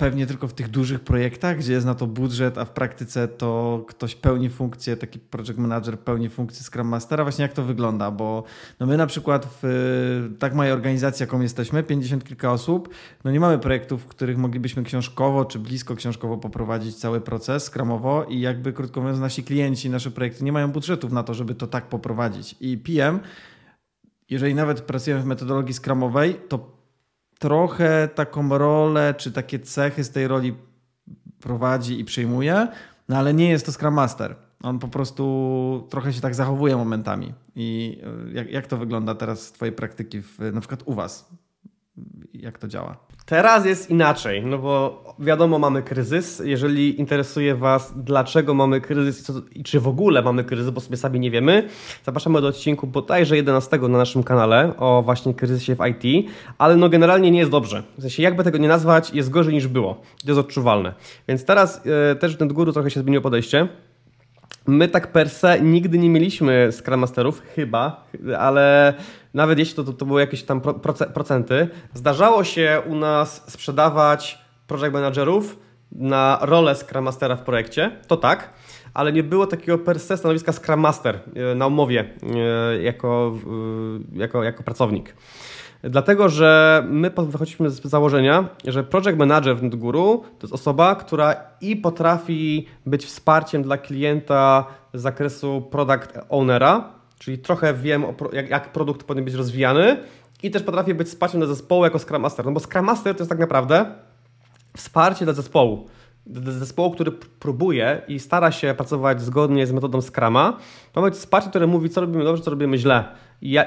A: pewnie tylko w tych dużych projektach, gdzie jest na to budżet, a w praktyce to ktoś pełni funkcję, taki project manager pełni funkcję Scrum Mastera. Właśnie jak to wygląda, bo no my na przykład w tak małej organizacji, jaką jesteśmy, 50 kilka osób, no nie mamy projektów, w których moglibyśmy książkowo czy blisko książkowo poprowadzić cały proces Scrumowo i jakby krótko mówiąc nasi klienci, nasze projekty nie mają budżetów na to, żeby to tak poprowadzić. I PM jeżeli nawet pracujemy w metodologii skramowej, to trochę taką rolę, czy takie cechy z tej roli prowadzi i przyjmuje, no ale nie jest to Scrum Master. On po prostu trochę się tak zachowuje momentami. I e, jak, jak to wygląda teraz z Twojej praktyki, w, na przykład u Was? Jak to działa?
B: Teraz jest inaczej, no bo wiadomo, mamy kryzys. Jeżeli interesuje Was, dlaczego mamy kryzys i, co, i, czy w ogóle mamy kryzys, bo sobie sami nie wiemy, zapraszamy do odcinku bodajże 11 na naszym kanale o właśnie kryzysie w IT, ale no generalnie nie jest dobrze. W sensie, jakby tego nie nazwać, jest gorzej niż było. To jest odczuwalne. Więc teraz e, też ten góru trochę się zmieniło podejście. My tak per se nigdy nie mieliśmy Scrum Masterów, chyba, ale nawet jeśli to, to, to były jakieś tam procenty, zdarzało się u nas sprzedawać project managerów na rolę Scrum Mastera w projekcie, to tak, ale nie było takiego per se stanowiska Scrum Master e, na umowie e, jako, jako, jako pracownik. Dlatego, że my wychodziliśmy z założenia, że project manager w NetGuru to jest osoba, która i potrafi być wsparciem dla klienta z zakresu product ownera, czyli trochę wiem, jak, produkt powinien być rozwijany i też potrafi być wsparciem dla zespołu jako Scrum Master. No bo Scrum Master to jest tak naprawdę wsparcie dla zespołu. Zespołu, który próbuje i stara się pracować zgodnie z metodą Scrama, to ma być wsparcie, które mówi, co robimy dobrze, co robimy źle.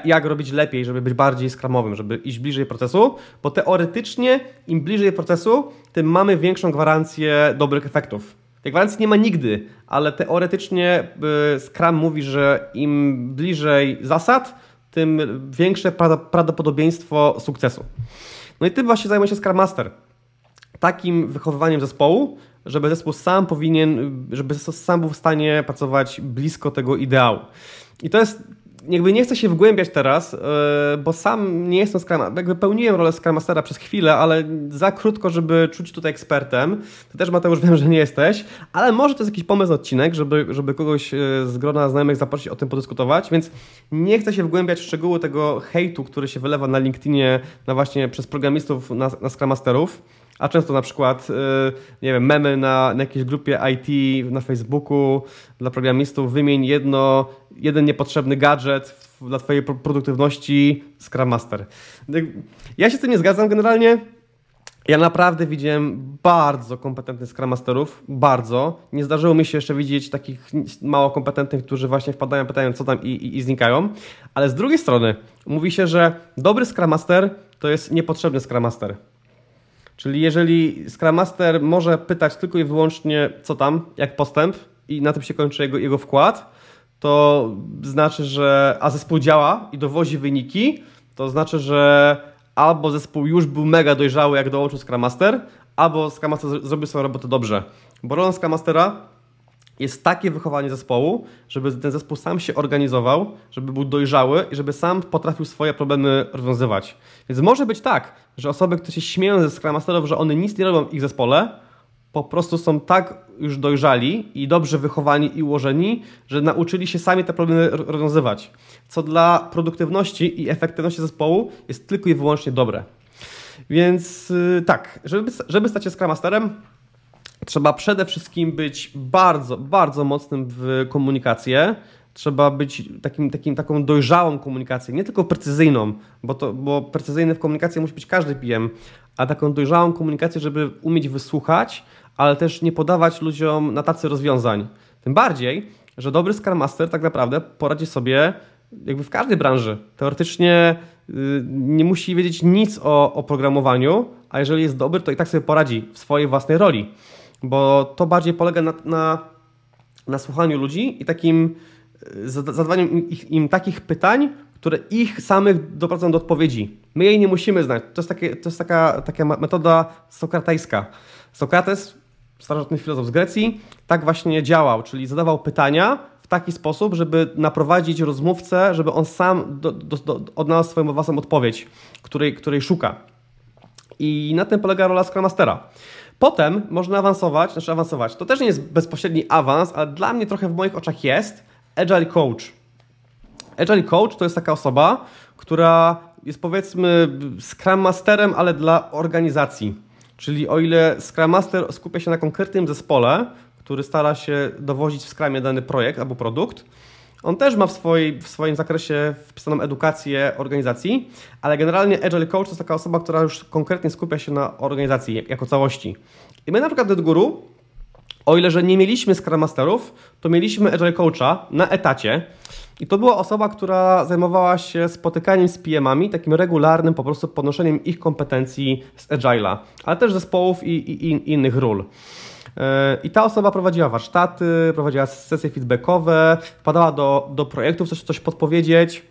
B: Jak robić lepiej, żeby być bardziej skramowym, żeby iść bliżej procesu, bo teoretycznie im bliżej procesu, tym mamy większą gwarancję dobrych efektów. Tej gwarancji nie ma nigdy, ale teoretycznie y, Scrum mówi, że im bliżej zasad, tym większe prawdopodobieństwo sukcesu. No i tym właśnie zajmuje się Scrum Master. Takim wychowywaniem zespołu, żeby zespół sam powinien, żeby zespół sam był w stanie pracować blisko tego ideału. I to jest jakby nie chcę się wgłębiać teraz, e, bo sam nie jestem Scrum, jakby pełniłem rolę Scrum Mastera przez chwilę, ale za krótko, żeby czuć tutaj ekspertem. Ty też Mateusz [laughs] wiem, że nie jesteś, ale może to jest jakiś pomysł odcinek, żeby, żeby kogoś e, z grona znajomych zaprosić o tym podyskutować, więc nie chcę się wgłębiać w szczegóły tego hejtu, który się wylewa na LinkedInie na właśnie przez programistów na, na Scrum Masterów. A często na przykład, y, nie wiem, memy na, na jakiejś grupie IT na Facebooku dla programistów, wymień jedno, jeden niepotrzebny gadżet dla Twojej produktywności Scrum Master. Ja się z tym nie zgadzam generalnie. Ja naprawdę widziałem bardzo kompetentnych Scrum Masterów, bardzo. Nie zdarzyło mi się jeszcze widzieć takich mało kompetentnych, którzy właśnie wpadają, pytają co tam i, i, i znikają. Ale z drugiej strony mówi się, że dobry Scrum Master to jest niepotrzebny Scrum Master. Czyli jeżeli Scrum Master może pytać tylko i wyłącznie co tam, jak postęp i na tym się kończy jego, jego wkład, to znaczy, że a zespół działa i dowozi wyniki, to znaczy, że albo zespół już był mega dojrzały, jak dołączył Scrum Master, albo Scrum Master zrobił swoją robotę dobrze. Bo rolą Scrum Mastera jest takie wychowanie zespołu, żeby ten zespół sam się organizował, żeby był dojrzały i żeby sam potrafił swoje problemy rozwiązywać. Więc może być tak, że osoby, które się śmieją ze Scrum Masterów, że one nic nie robią w ich zespole, po prostu są tak już dojrzali i dobrze wychowani i ułożeni, że nauczyli się sami te problemy rozwiązywać. Co dla produktywności i efektywności zespołu jest tylko i wyłącznie dobre. Więc yy, tak, żeby, żeby stać się Scrum Masterem, trzeba przede wszystkim być bardzo, bardzo mocnym w komunikację. Trzeba być takim, takim, taką dojrzałą komunikacją, nie tylko precyzyjną, bo, to, bo precyzyjny w komunikacji musi być każdy PM, a taką dojrzałą komunikację, żeby umieć wysłuchać, ale też nie podawać ludziom na tacy rozwiązań. Tym bardziej, że dobry Scrum Master tak naprawdę poradzi sobie jakby w każdej branży. Teoretycznie y, nie musi wiedzieć nic o, o programowaniu, a jeżeli jest dobry, to i tak sobie poradzi w swojej własnej roli bo to bardziej polega na, na, na słuchaniu ludzi i takim e, zadawaniu im, im, takich pytań, które ich samych doprowadzą do odpowiedzi. My jej nie musimy znać. To jest, takie, to jest taka, taka metoda sokratejska. Sokrates, starożytny filozof z Grecji, tak właśnie działał, czyli zadawał pytania w taki sposób, żeby naprowadzić rozmówcę, żeby on sam do, do, do, odnalazł swoją własną odpowiedź, której, której szuka. I na tym polega rola Scrum Mastera. Potem można awansować, znaczy awansować, to też nie jest bezpośredni awans, ale dla mnie trochę w moich oczach jest Agile Coach. Agile Coach to jest taka osoba, która jest powiedzmy Scrum Masterem, ale dla organizacji. Czyli o ile Scrum Master skupia się na konkretnym zespole, który stara się dowozić w Scrumie dany projekt albo produkt, on też ma w, swojej, w swoim zakresie wpisaną edukację organizacji, ale generalnie Agile Coach to jest taka osoba, która już konkretnie skupia się na organizacji jako całości. I my na przykład w Guru, o ile że nie mieliśmy Scrum Masterów, to mieliśmy Agile Coacha na etacie. I to była osoba, która zajmowała się spotykaniem z PM-ami, takim regularnym po prostu podnoszeniem ich kompetencji z Agile'a, ale też zespołów i, i, i innych ról. I ta osoba prowadziła warsztaty, prowadziła sesje feedbackowe, wpadała do, do projektów, coś, coś podpowiedzieć.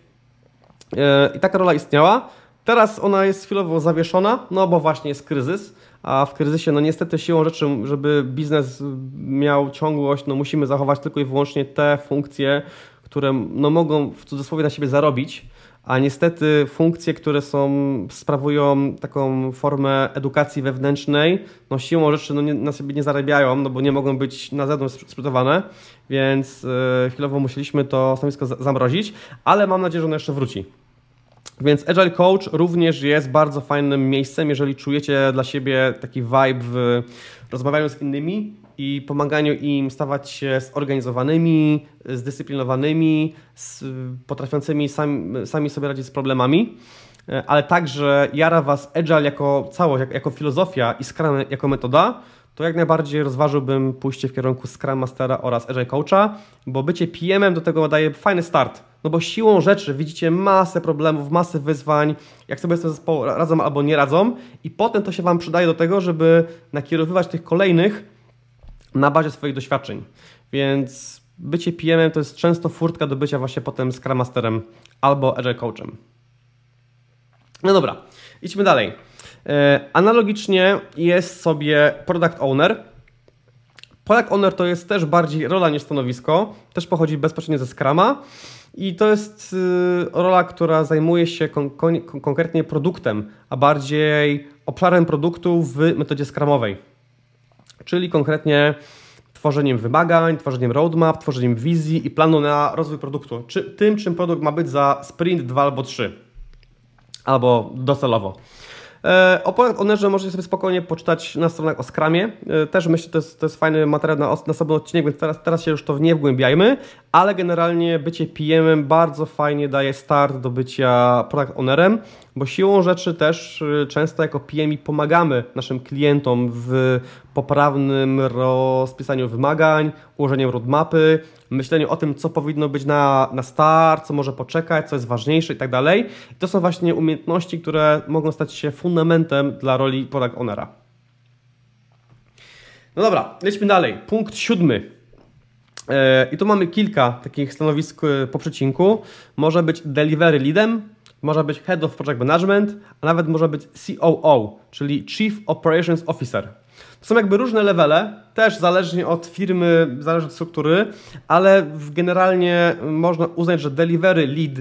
B: I taka rola istniała. Teraz ona jest chwilowo zawieszona, no bo właśnie jest kryzys, a w kryzysie, no niestety siłą rzeczy, żeby biznes miał ciągłość, no musimy zachować tylko i wyłącznie te funkcje, które no mogą w cudzysłowie na siebie zarobić, a niestety funkcje, które są, sprawują taką formę edukacji wewnętrznej, no siłą rzeczy no nie, na sobie nie zarabiają, no bo nie mogą być na zewnątrz sprzedawane, więc yy, chwilowo musieliśmy to stanowisko zamrozić, ale mam nadzieję, że ono jeszcze wróci. Więc Agile Coach również jest bardzo fajnym miejscem, jeżeli czujecie dla siebie taki vibe w rozmawianiu z innymi i pomaganiu im stawać się zorganizowanymi, zdyscyplinowanymi, potrafiącymi sami, sami sobie radzić z problemami, e, ale także jara Was Agile jako całość, jako filozofia i Scrum jako metoda, to jak najbardziej rozważyłbym pójście w kierunku Scrum Mastera oraz Agile Coacha, bo bycie PM-em do tego daje fajny start. No bo siłą rzeczy widzicie masę problemów, masę wyzwań, jak sobie z tym zespołu radzą albo nie radzą i potem to się Wam przydaje do tego, żeby nakierowywać tych kolejnych na bazie swoich doświadczeń. Więc bycie PM-em to jest często furtka do bycia właśnie potem Scrum Masterem albo Agile Coachem. No dobra, idźmy dalej. Analogicznie jest sobie product owner. Product owner to jest też bardziej rola niż stanowisko, też pochodzi bezpośrednio ze Scrama. I to jest y, rola, która zajmuje się kon kon konkretnie produktem, a bardziej obszarem produktu w metodzie skramowej. Czyli konkretnie tworzeniem wymagań, tworzeniem roadmap, tworzeniem wizji i planu na rozwój produktu. Czy tym, czym produkt ma być za sprint 2 albo 3. Albo docelowo. E, o Product Ownerze możecie sobie spokojnie poczytać na stronach o Scrumie. E, też myślę, że to jest, to jest fajny materiał na, sobie odcinek, więc teraz, teraz się już to nie wgłębiajmy, ale generalnie bycie PM-em bardzo fajnie daje start do bycia Product Ownerem, bo siłą rzeczy też y, często jako PMI pomagamy naszym klientom w poprawnym rozpisaniu wymagań, ułożeniu roadmapy, myśleniu o tym, co powinno być na, na start, co może poczekać, co jest ważniejsze i tak dalej. To są właśnie umiejętności, które mogą stać się fundamentem dla roli product ownera. No dobra, lecimy dalej. Punkt siódmy. E, I tu mamy kilka takich stanowisk e, po przecinku. Może być delivery leadem, może być Head of Project Management, a nawet może być COO, czyli Chief Operations Officer. To są jakby różne levele, też zależnie od firmy, zależy od struktury, ale generalnie można uznać, że delivery lead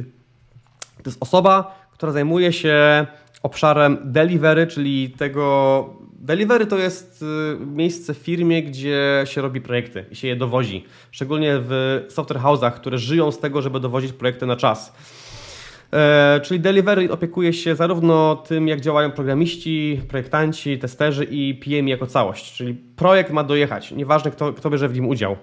B: to jest osoba, która zajmuje się obszarem delivery, czyli tego. Delivery to jest y, miejsce w firmie, gdzie się robi projekty i się je dowozi. Szczególnie w software house'ach, które żyją z tego, żeby dowozić projekty na czas. E, czyli delivery opiekuje się zarówno tym, jak działają programiści, projektanci, testerzy i PM jako całość. Czyli projekt ma dojechać, nieważne kto, kto bierze w nim udział.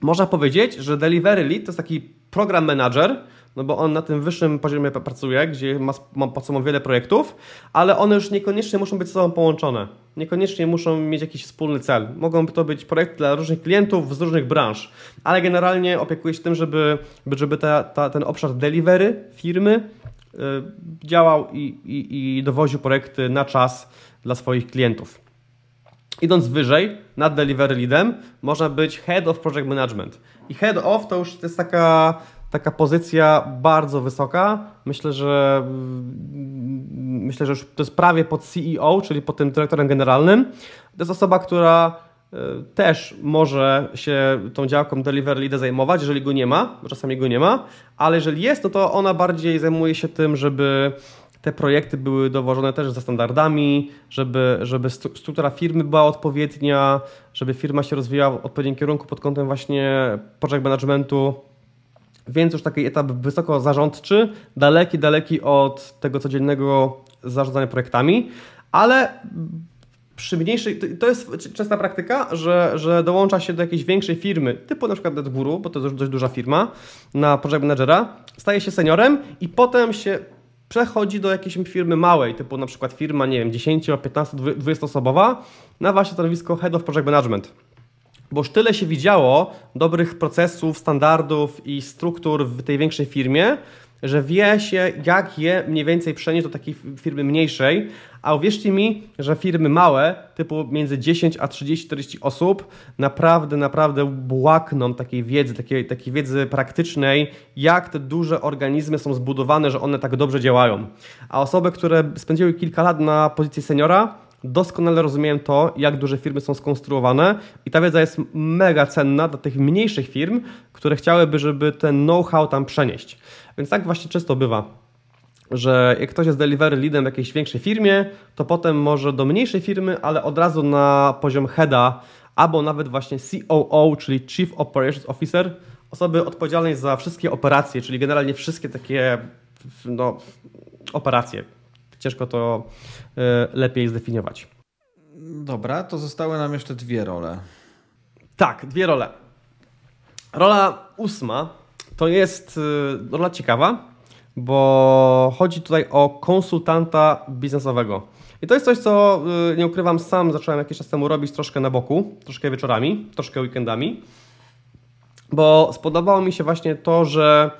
B: Można powiedzieć, że delivery lead to jest taki program manager, no bo on na tym wyższym poziomie pracuje, gdzie ma, ma pod sobą wiele projektów, ale one już niekoniecznie muszą być ze sobą połączone. Niekoniecznie muszą mieć jakiś wspólny cel. Mogą to być projekty dla różnych klientów z różnych branż, ale generalnie opiekuje się tym, żeby, żeby ta, ta, ten obszar delivery firmy y, działał i, i, i dowoził projekty na czas dla swoich klientów. Idąc wyżej, nad delivery leadem, można być head of project management. I head of to już jest taka taka pozycja bardzo wysoka. Myślę, że myślę, że już to jest prawie pod CEO, czyli pod tym dyrektorem generalnym. To jest osoba, która e, też może się tą działką delivery lead zajmować, jeżeli go nie ma, bo czasami go nie ma, ale jeżeli jest, to, to ona bardziej zajmuje się tym, żeby te projekty były dowożone też za standardami, żeby, żeby struktura firmy była odpowiednia, żeby firma się rozwijała w odpowiednim kierunku pod kątem właśnie project managementu więc już taki etap wysoko zarządczy, daleki, daleki od tego codziennego zarządzania projektami, ale przy mniejszej, to jest częsta praktyka, że, że dołącza się do jakiejś większej firmy, typu na przykład NetGuru, bo to jest dość duża firma, na project managera, staje się seniorem i potem się przechodzi do jakiejś firmy małej, typu na przykład firma, nie wiem, 10, 15, 20 osobowa, na właśnie stanowisko Head of Project Management bo już tyle się widziało dobrych procesów, standardów i struktur w tej większej firmie, że wie się, jak je mniej więcej przenieść do takiej firmy mniejszej. A uwierzcie mi, że firmy małe, typu między 10 a 30-40 osób, naprawdę, naprawdę błakną takiej wiedzy, takiej, takiej wiedzy praktycznej, jak te duże organizmy są zbudowane, że one tak dobrze działają. A osoby, które spędziły kilka lat na pozycji seniora, doskonale rozumiem to, jak duże firmy są skonstruowane i ta wiedza jest mega cenna dla tych mniejszych firm, które chciałyby, żeby ten know-how tam przenieść. Więc tak właśnie często bywa, że jak ktoś jest delivery leadem w jakiejś większej firmie, to potem może do mniejszej firmy, ale od razu na poziom heada albo nawet właśnie COO, czyli Chief Operations Officer, osoby odpowiedzialnej za wszystkie operacje, czyli generalnie wszystkie takie no, operacje. Ciężko to E, lepiej zdefiniować.
A: Dobra, to zostały nam jeszcze dwie role.
B: Tak, dwie role. Rola ósma to jest e, rola ciekawa, bo chodzi tutaj o konsultanta biznesowego. I to jest coś, co e, nie ukrywam, sam zacząłem jakiś czas temu robić troszkę na boku, troszkę wieczorami, troszkę weekendami, bo spodobało mi się właśnie to, że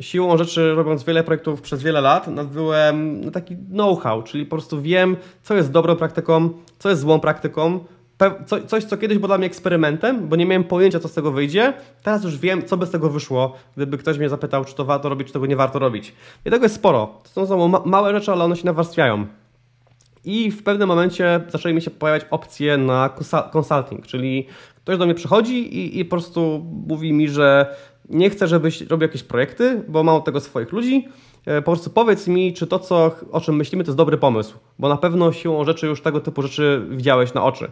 B: siłą rzeczy, robiąc wiele projektów przez wiele lat, nabyłem no, taki know-how, czyli po prostu wiem, co jest dobrą praktyką, co jest złą praktyką, coś, co kiedyś było dla mnie eksperymentem, bo nie miałem pojęcia, co z tego wyjdzie. Teraz już wiem, co by z tego wyszło, gdyby ktoś mnie zapytał, czy to warto robić, czy tego nie warto robić. I tego jest sporo. To są małe rzeczy, ale one się nawarstwiają. I w pewnym momencie zaczęły mi się pojawiać opcje na consulting, czyli ktoś do mnie przychodzi i, i po prostu mówi mi, że nie chcę, żebyś robił jakieś projekty, bo mam od tego swoich ludzi. E, po prostu powiedz mi, czy to, co, o czym myślimy, to jest dobry pomysł, bo na pewno siłą rzeczy już tego typu rzeczy widziałeś na oczy.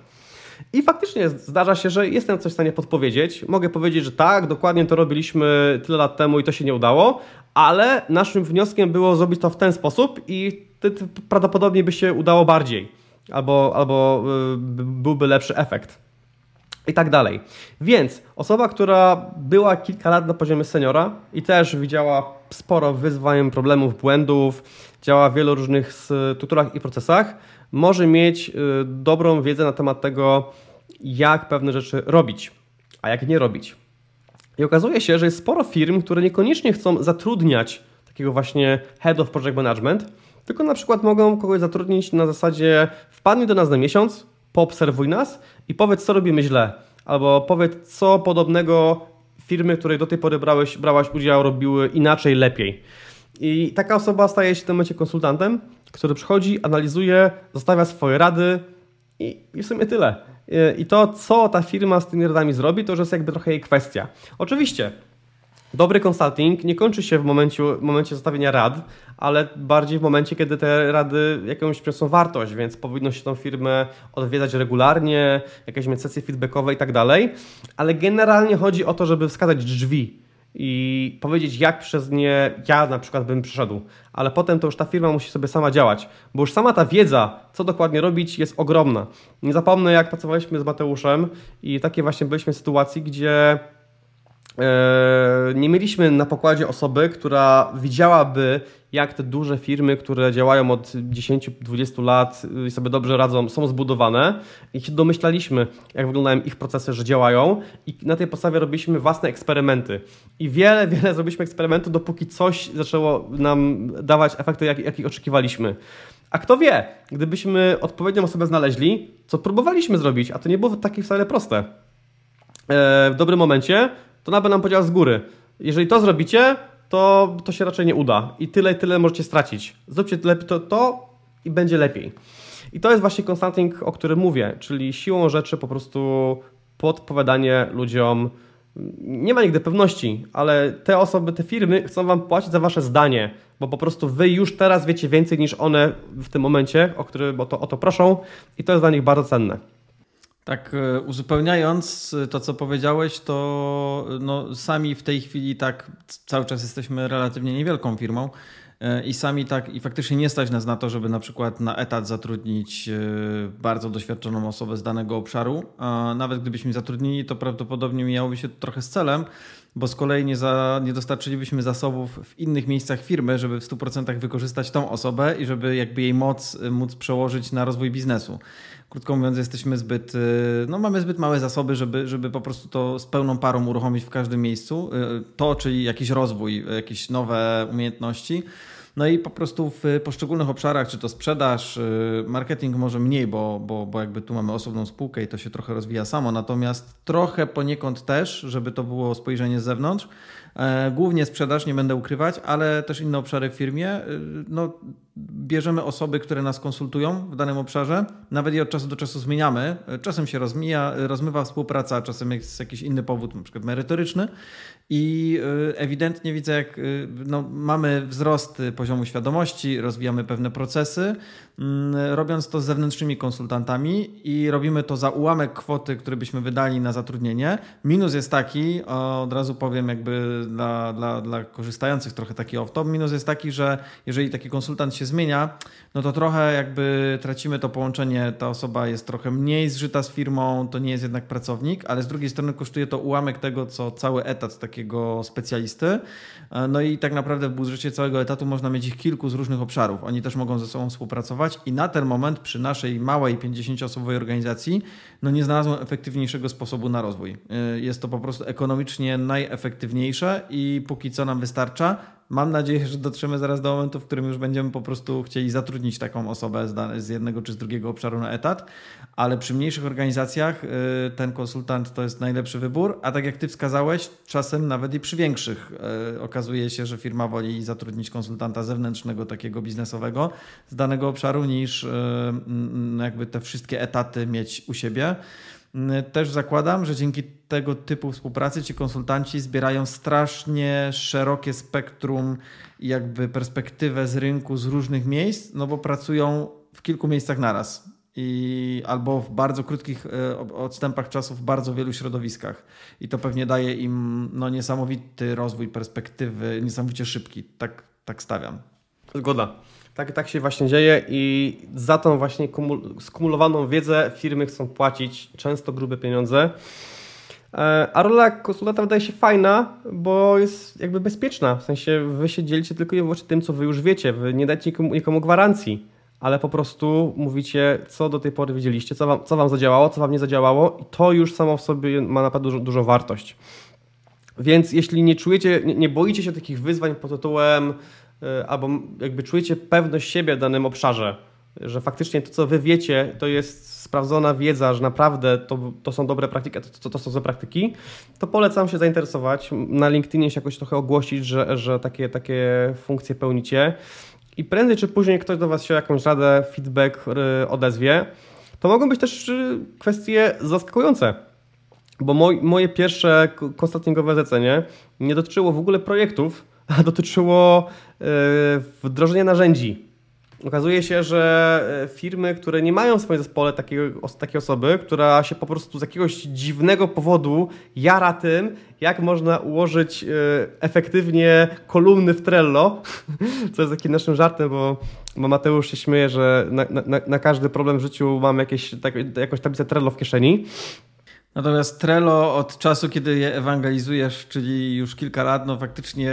B: I faktycznie zdarza się, że jestem coś w stanie podpowiedzieć. Mogę powiedzieć, że tak, dokładnie to robiliśmy tyle lat temu i to się nie udało, ale naszym wnioskiem było zrobić to w ten sposób i prawdopodobnie by się udało bardziej, albo, albo y, byłby lepszy efekt. I tak dalej. Więc osoba, która była kilka lat na poziomie seniora i też widziała sporo wyzwań, problemów, błędów, działa w wielu różnych strukturach i procesach, może mieć y, dobrą wiedzę na temat tego, jak pewne rzeczy robić, a jak nie robić. I okazuje się, że jest sporo firm, które niekoniecznie chcą zatrudniać takiego właśnie head of project management, tylko na przykład mogą kogoś zatrudnić na zasadzie wpadnij do nas na miesiąc, poobserwuj nas i powiedz, co robimy źle, albo powiedz, co podobnego firmy, której do tej pory brałeś, brałaś udział, robiły inaczej, lepiej. I taka osoba staje się w tym momencie konsultantem, który przychodzi, analizuje, zostawia swoje rady i, i w sumie tyle. I to, co ta firma z tymi radami zrobi, to już jest jakby trochę jej kwestia. Oczywiście, dobry consulting nie kończy się w momencie, w momencie zostawienia rad, ale bardziej w momencie, kiedy te rady jakąś przyniosą wartość, więc powinno się tą firmę odwiedzać regularnie, jakieś mieć sesje feedbackowe i tak dalej. Ale generalnie chodzi o to, żeby wskazać drzwi i powiedzieć, jak przez nie ja na przykład bym przyszedł. Ale potem to już ta firma musi sobie sama działać, bo już sama ta wiedza, co dokładnie robić, jest ogromna. Nie zapomnę, jak pracowaliśmy z Mateuszem i takie właśnie byliśmy sytuacji, gdzie nie mieliśmy na pokładzie osoby, która widziałaby, jak te duże firmy, które działają od 10-20 lat i sobie dobrze radzą, są zbudowane i się domyślaliśmy, jak wyglądają ich procesy, że działają i na tej podstawie robiliśmy własne eksperymenty. I wiele, [laughs] wiele zrobiliśmy eksperymentów, dopóki coś zaczęło nam dawać efekty, jakich jak oczekiwaliśmy. A kto wie, gdybyśmy odpowiednią osobę znaleźli, co próbowaliśmy zrobić, a to nie było takie wcale proste. E, w dobrym momencie to nawet nam powiedział z góry. Jeżeli to zrobicie, to, to się raczej nie uda. I tyle, tyle możecie stracić. Zróbcie to, to i będzie lepiej. I to jest właśnie consulting, o którym mówię, czyli siłą rzeczy po prostu podpowiadanie ludziom. Nie ma nigdy pewności, ale te osoby, te firmy chcą Wam płacić za Wasze zdanie, bo po prostu Wy już teraz wiecie więcej niż one w tym momencie, o, który, o, to, o to proszą i to jest dla nich bardzo cenne.
A: Tak, e, uzupełniając e, to, co powiedziałeś, to e, no, sami w tej chwili tak cały czas jesteśmy relatywnie niewielką firmą i sami tak i faktycznie nie stać nas na to, żeby na przykład na etat zatrudnić bardzo doświadczoną osobę z danego obszaru. A nawet gdybyśmy zatrudnili, to prawdopodobnie mijałoby się to trochę z celem, bo z kolei nie, za, nie dostarczylibyśmy zasobów w innych miejscach firmy, żeby w 100% wykorzystać tą osobę i żeby jakby jej moc móc przełożyć na rozwój biznesu. Krótko mówiąc, jesteśmy zbyt, y, no mamy zbyt małe zasoby, żeby, żeby po prostu to z pełną parą uruchomić w każdym miejscu. Y, to, czyli jakiś rozwój, jakieś nowe umiejętności. No i po prostu w poszczególnych obszarach, czy to sprzedaż, y, marketing może mniej, bo, bo, bo jakby tu mamy osobną spółkę i to się trochę rozwija samo, natomiast trochę poniekąd też, żeby to było spojrzenie z zewnątrz. E, głównie sprzedaż, nie będę ukrywać, ale też inne obszary w firmie. No, bierzemy osoby, które nas konsultują w danym obszarze, nawet je od czasu do czasu zmieniamy. Czasem się rozmija, rozmywa współpraca, czasem jest jakiś inny powód, przykład merytoryczny i y, ewidentnie widzę, jak y, no, mamy wzrost poziomu świadomości, rozwijamy pewne procesy, robiąc to z zewnętrznymi konsultantami i robimy to za ułamek kwoty, który byśmy wydali na zatrudnienie. Minus jest taki, od razu powiem jakby dla, dla, dla korzystających trochę taki off-top, minus jest taki, że jeżeli taki konsultant się zmienia, no to trochę jakby tracimy to połączenie, ta osoba jest trochę mniej zżyta z firmą, to nie jest jednak pracownik, ale z drugiej strony kosztuje to ułamek tego, co cały etat takiego specjalisty. E, no i tak naprawdę w budżecie całego etatu można mieć ich kilku z różnych obszarów. Oni też mogą ze sobą współpracować i na ten moment przy naszej małej 50-osobowej organizacji no nie znalazłem efektywniejszego sposobu na rozwój. E, jest to po prostu ekonomicznie najefektywniejsze i póki co nam wystarcza Mam nadzieję, że dotrzemy zaraz do momentu, w którym już będziemy po prostu chcieli zatrudnić taką osobę z jednego czy z drugiego obszaru na etat, ale przy mniejszych organizacjach y, ten konsultant to jest najlepszy wybór, a tak jak ty wskazałeś, czasem nawet i przy większych y, okazuje się, że firma woli zatrudnić konsultanta zewnętrznego, takiego biznesowego z danego obszaru, niż y, jakby te wszystkie etaty mieć u siebie. Też zakładam, że dzięki tego typu współpracy ci konsultanci zbierają strasznie szerokie spektrum jakby perspektywę z rynku z różnych miejsc, no bo pracują w kilku miejscach naraz. I, albo w bardzo krótkich e, odstępach czasu w bardzo wielu środowiskach. I to pewnie daje im no, niesamowity rozwój perspektywy, niesamowicie szybki. Tak, tak stawiam.
B: Zgoda. Tak, tak się właśnie dzieje i za tą właśnie skumulowaną wiedzę firmy chcą płacić często grube pieniądze. E, a rola konsultanta wydaje się fajna, bo jest jakby bezpieczna. W sensie wy się dzielicie tylko i wyłącznie tym, co wy już wiecie. Wy nie dajcie nikomu, nikomu gwarancji, ale po prostu mówicie, co do tej pory widzieliście, co wam, co wam zadziałało, co wam nie zadziałało i to już samo w sobie ma naprawdę dużo, dużą wartość. Więc jeśli nie czujecie, nie, nie boicie się takich wyzwań pod tytułem albo jakby czujecie pewność siebie w danym obszarze, że faktycznie to, co wy wiecie, to jest sprawdzona wiedza, że naprawdę to, to są dobre praktyki, to, to, to są złe praktyki, to polecam się zainteresować. Na LinkedInie się jakoś trochę ogłosić, że, że takie, takie funkcje pełnicie i prędzej czy później ktoś do Was się jakąś radę, feedback e, odezwie. To mogą być też e, kwestie zaskakujące, bo moj, moje pierwsze konsultingowe zlecenie nie dotyczyło w ogóle projektów, dotyczyło e, wdrożenia narzędzi. Okazuje się, że e, firmy, które nie mają w swoim zespole takiej, takiej osoby, która się po prostu z jakiegoś dziwnego powodu jara tym, jak można ułożyć e, efektywnie kolumny w Trello, [laughs] co jest takim naszym żartem, bo, bo Mateusz się śmieje, że na, na, na każdy problem w życiu mam jakieś, tak, jakąś tablicę Trello w kieszeni.
A: Natomiast Trello od czasu, kiedy je ewangelizujesz, czyli już kilka lat, no faktycznie,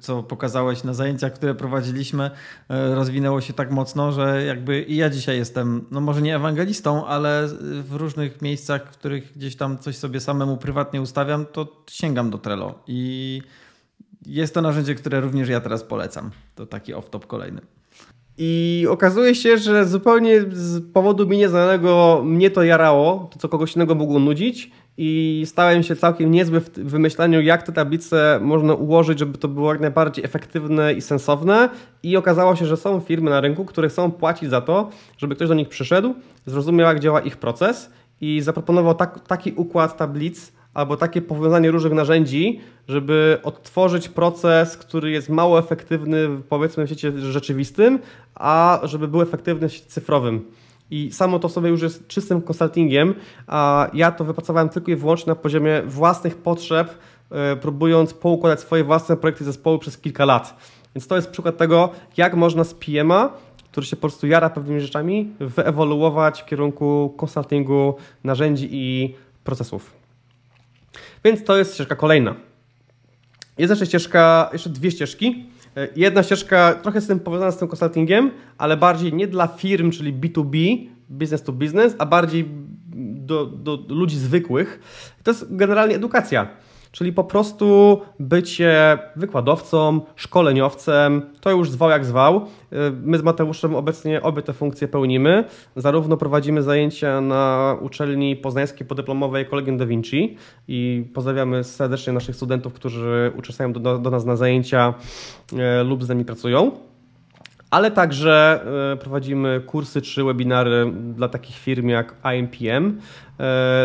A: co pokazałeś na zajęciach, które prowadziliśmy, e, rozwinęło się tak mocno, że jakby i ja dzisiaj jestem, no może nie ewangelistą, ale w różnych miejscach, w których gdzieś tam coś sobie samemu prywatnie ustawiam, to sięgam do Trello. I jest to narzędzie, które również ja teraz polecam. To taki off-top kolejny.
B: I okazuje się, że zupełnie z powodu mi nieznanego mnie to jarało, to co kogoś innego mogło nudzić. I stałem się całkiem niezły w wymyślaniu, jak te tablice można ułożyć, żeby to było jak najbardziej efektywne i sensowne. I okazało się, że są firmy na rynku, które chcą płacić za to, żeby ktoś do nich przyszedł, zrozumiał jak działa ich proces i zaproponował tak, taki układ tablic, albo takie powiązanie różnych narzędzi, żeby odtworzyć proces, który jest mało efektywny powiedzmy w świecie rzeczywistym, a żeby był efektywny w cyfrowym. I samo to sobie już jest czystym konsultingiem, a ja to wypracowałem tylko i wyłącznie na poziomie własnych potrzeb, e, próbując poukładać swoje własne projekty zespołu przez kilka lat. Więc to jest przykład tego, jak można z PM-a, który się po prostu jara pewnymi rzeczami, wyewoluować w kierunku konsultingu narzędzi i procesów. Więc to jest ścieżka kolejna. Jest jeszcze ścieżka, jeszcze dwie ścieżki. E, jedna ścieżka trochę z tym powiązana z tym consultingiem, ale bardziej nie dla firm, czyli B2B, business to business, a bardziej do, do ludzi zwykłych. To jest generalnie edukacja czyli po prostu bycie wykładowcą, szkoleniowcem, to już zwał jak zwał. Y, my z Mateuszem obecnie obie te funkcje pełnimy. Zarówno prowadzimy zajęcia na uczelni poznańskiej podyplomowej Kolegium Da Vinci i pozdrawiamy serdecznie naszych studentów, którzy uczestniczą do, do nas na zajęcia y, lub z nami pracują ale także y, prowadzimy kursy czy webinary dla takich firm jak IMPM,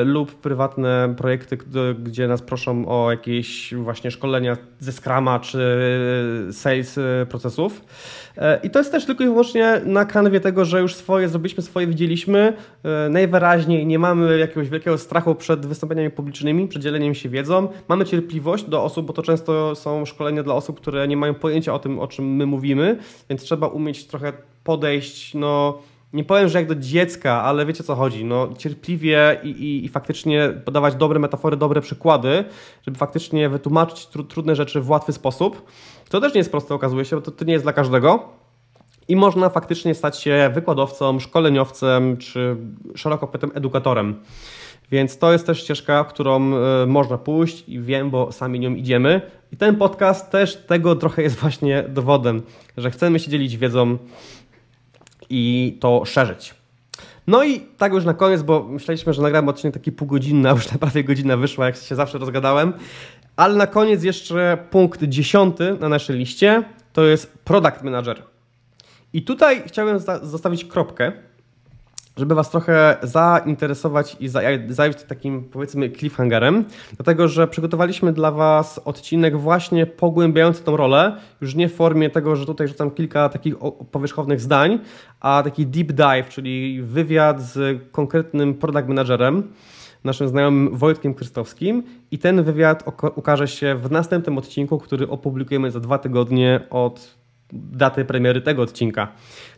B: lub prywatne projekty, gdzie nas proszą o jakieś właśnie szkolenia ze Scrama czy sales e, procesów. E, I to jest też tylko i wyłącznie na kanwie tego, że już swoje zrobiliśmy, swoje widzieliśmy. Najwyraźniej nie mamy jakiegoś wielkiego strachu przed wystąpieniami publicznymi, przed dzieleniem się wiedzą. Mamy cierpliwość do osób, bo to często są szkolenia dla osób, które nie mają pojęcia o tym, o czym my mówimy, więc trzeba umieć trochę podejść, no nie powiem, że jak do dziecka, ale wiecie co chodzi, no cierpliwie i, i, i faktycznie podawać dobre metafory, dobre przykłady, żeby faktycznie wytłumaczyć tru, trudne rzeczy w łatwy sposób. To też nie jest proste, okazuje się, bo to, to nie jest dla każdego. I można faktycznie stać się wykładowcą, szkoleniowcem czy szeroko pojętym edukatorem. Więc to jest też ścieżka, którą e, można pójść i wiem, bo sami nią idziemy. I ten podcast też tego trochę jest właśnie dowodem, że chcemy się dzielić wiedzą i to szerzyć. No i tak już na koniec, bo myśleliśmy, że nagramy odcinek taki półgodzinny, a już na [laughs] prawie godzina wyszła, jak się zawsze rozgadałem. Ale na koniec jeszcze punkt dziesiąty na naszej liście, to jest Product Manager. I tutaj chciałem zostawić kropkę, żeby Was trochę zainteresować i zająć takim powiedzmy cliffhangerem, dlatego że przygotowaliśmy dla Was odcinek właśnie pogłębiający tą rolę, już nie w formie tego, że tutaj rzucam kilka takich powierzchownych zdań, a taki deep dive, czyli wywiad z konkretnym product managerem, naszym znajomym Wojtkiem Krystowskim i ten wywiad ukaże się w następnym odcinku, który opublikujemy za dwa tygodnie od daty premiery tego odcinka.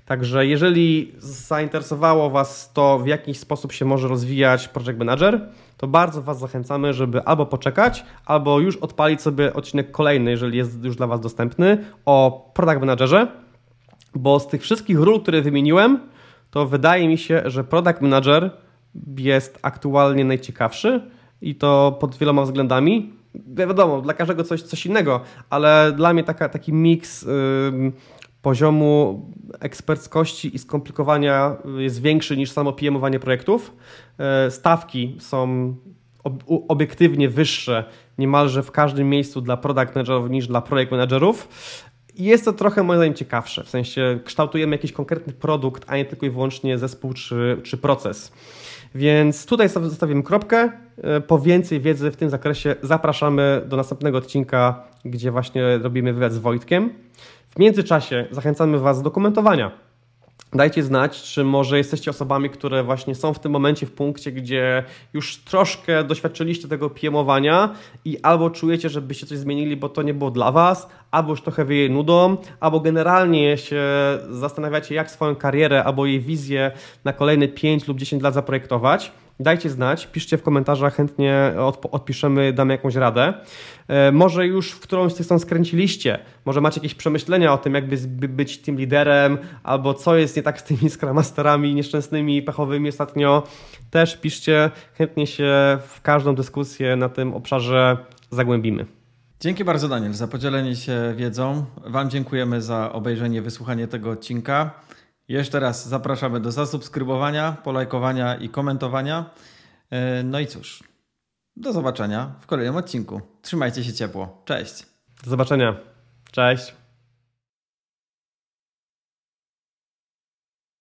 B: Także jeżeli zainteresowało Was to, w jaki sposób się może rozwijać Project Manager, to bardzo Was zachęcamy, żeby albo poczekać, albo już odpalić sobie odcinek kolejny, jeżeli jest już dla Was dostępny, o Product Managerze, bo z tych wszystkich ról, które wymieniłem, to wydaje mi się, że Product Manager jest aktualnie najciekawszy i to pod wieloma względami. Wiadomo, dla każdego coś, coś innego, ale dla mnie taka, taki miks. Yy, poziomu eksperckości i skomplikowania jest większy niż samo pm projektów. E, stawki są obiektywnie wyższe niemalże w każdym miejscu dla product managerów niż dla projekt managerów. Jest to trochę moim zdaniem ciekawsze, w sensie kształtujemy jakiś konkretny produkt, a nie tylko i wyłącznie zespół czy, czy proces. Więc tutaj zostawimy kropkę. E, po więcej wiedzy w tym zakresie zapraszamy do następnego odcinka, gdzie właśnie robimy wywiad z Wojtkiem. W międzyczasie zachęcamy Was do komentowania. Dajcie znać, czy może jesteście osobami, które właśnie są w tym momencie w punkcie, gdzie już troszkę doświadczyliście tego piemowania i albo czujecie, że byście coś zmienili, bo to nie było dla Was, albo już trochę wieje nudą, albo generalnie się zastanawiacie, jak swoją karierę albo jej wizję na kolejne 5 lub 10 lat zaprojektować. Dajcie znać, piszcie w komentarzach, chętnie odpiszemy, damy jakąś radę. E, może już w którąś z tych stron skręciliście, może macie jakieś przemyślenia o tym, jakby być tym liderem, albo co jest nie tak z tymi [laughs] Scrum Masterami nieszczęsnymi, pechowymi ostatnio. Też piszcie, chętnie się w każdą dyskusję na tym obszarze zagłębimy.
A: Dzięki bardzo Daniel za podzielenie się wiedzą. Wam dziękujemy za obejrzenie, wysłuchanie tego odcinka. Jeszcze raz zapraszamy do zasubskrybowania, polajkowania i komentowania. E, no i cóż, do zobaczenia w kolejnym odcinku. Trzymajcie się ciepło. Cześć.
B: Do zobaczenia. Cześć.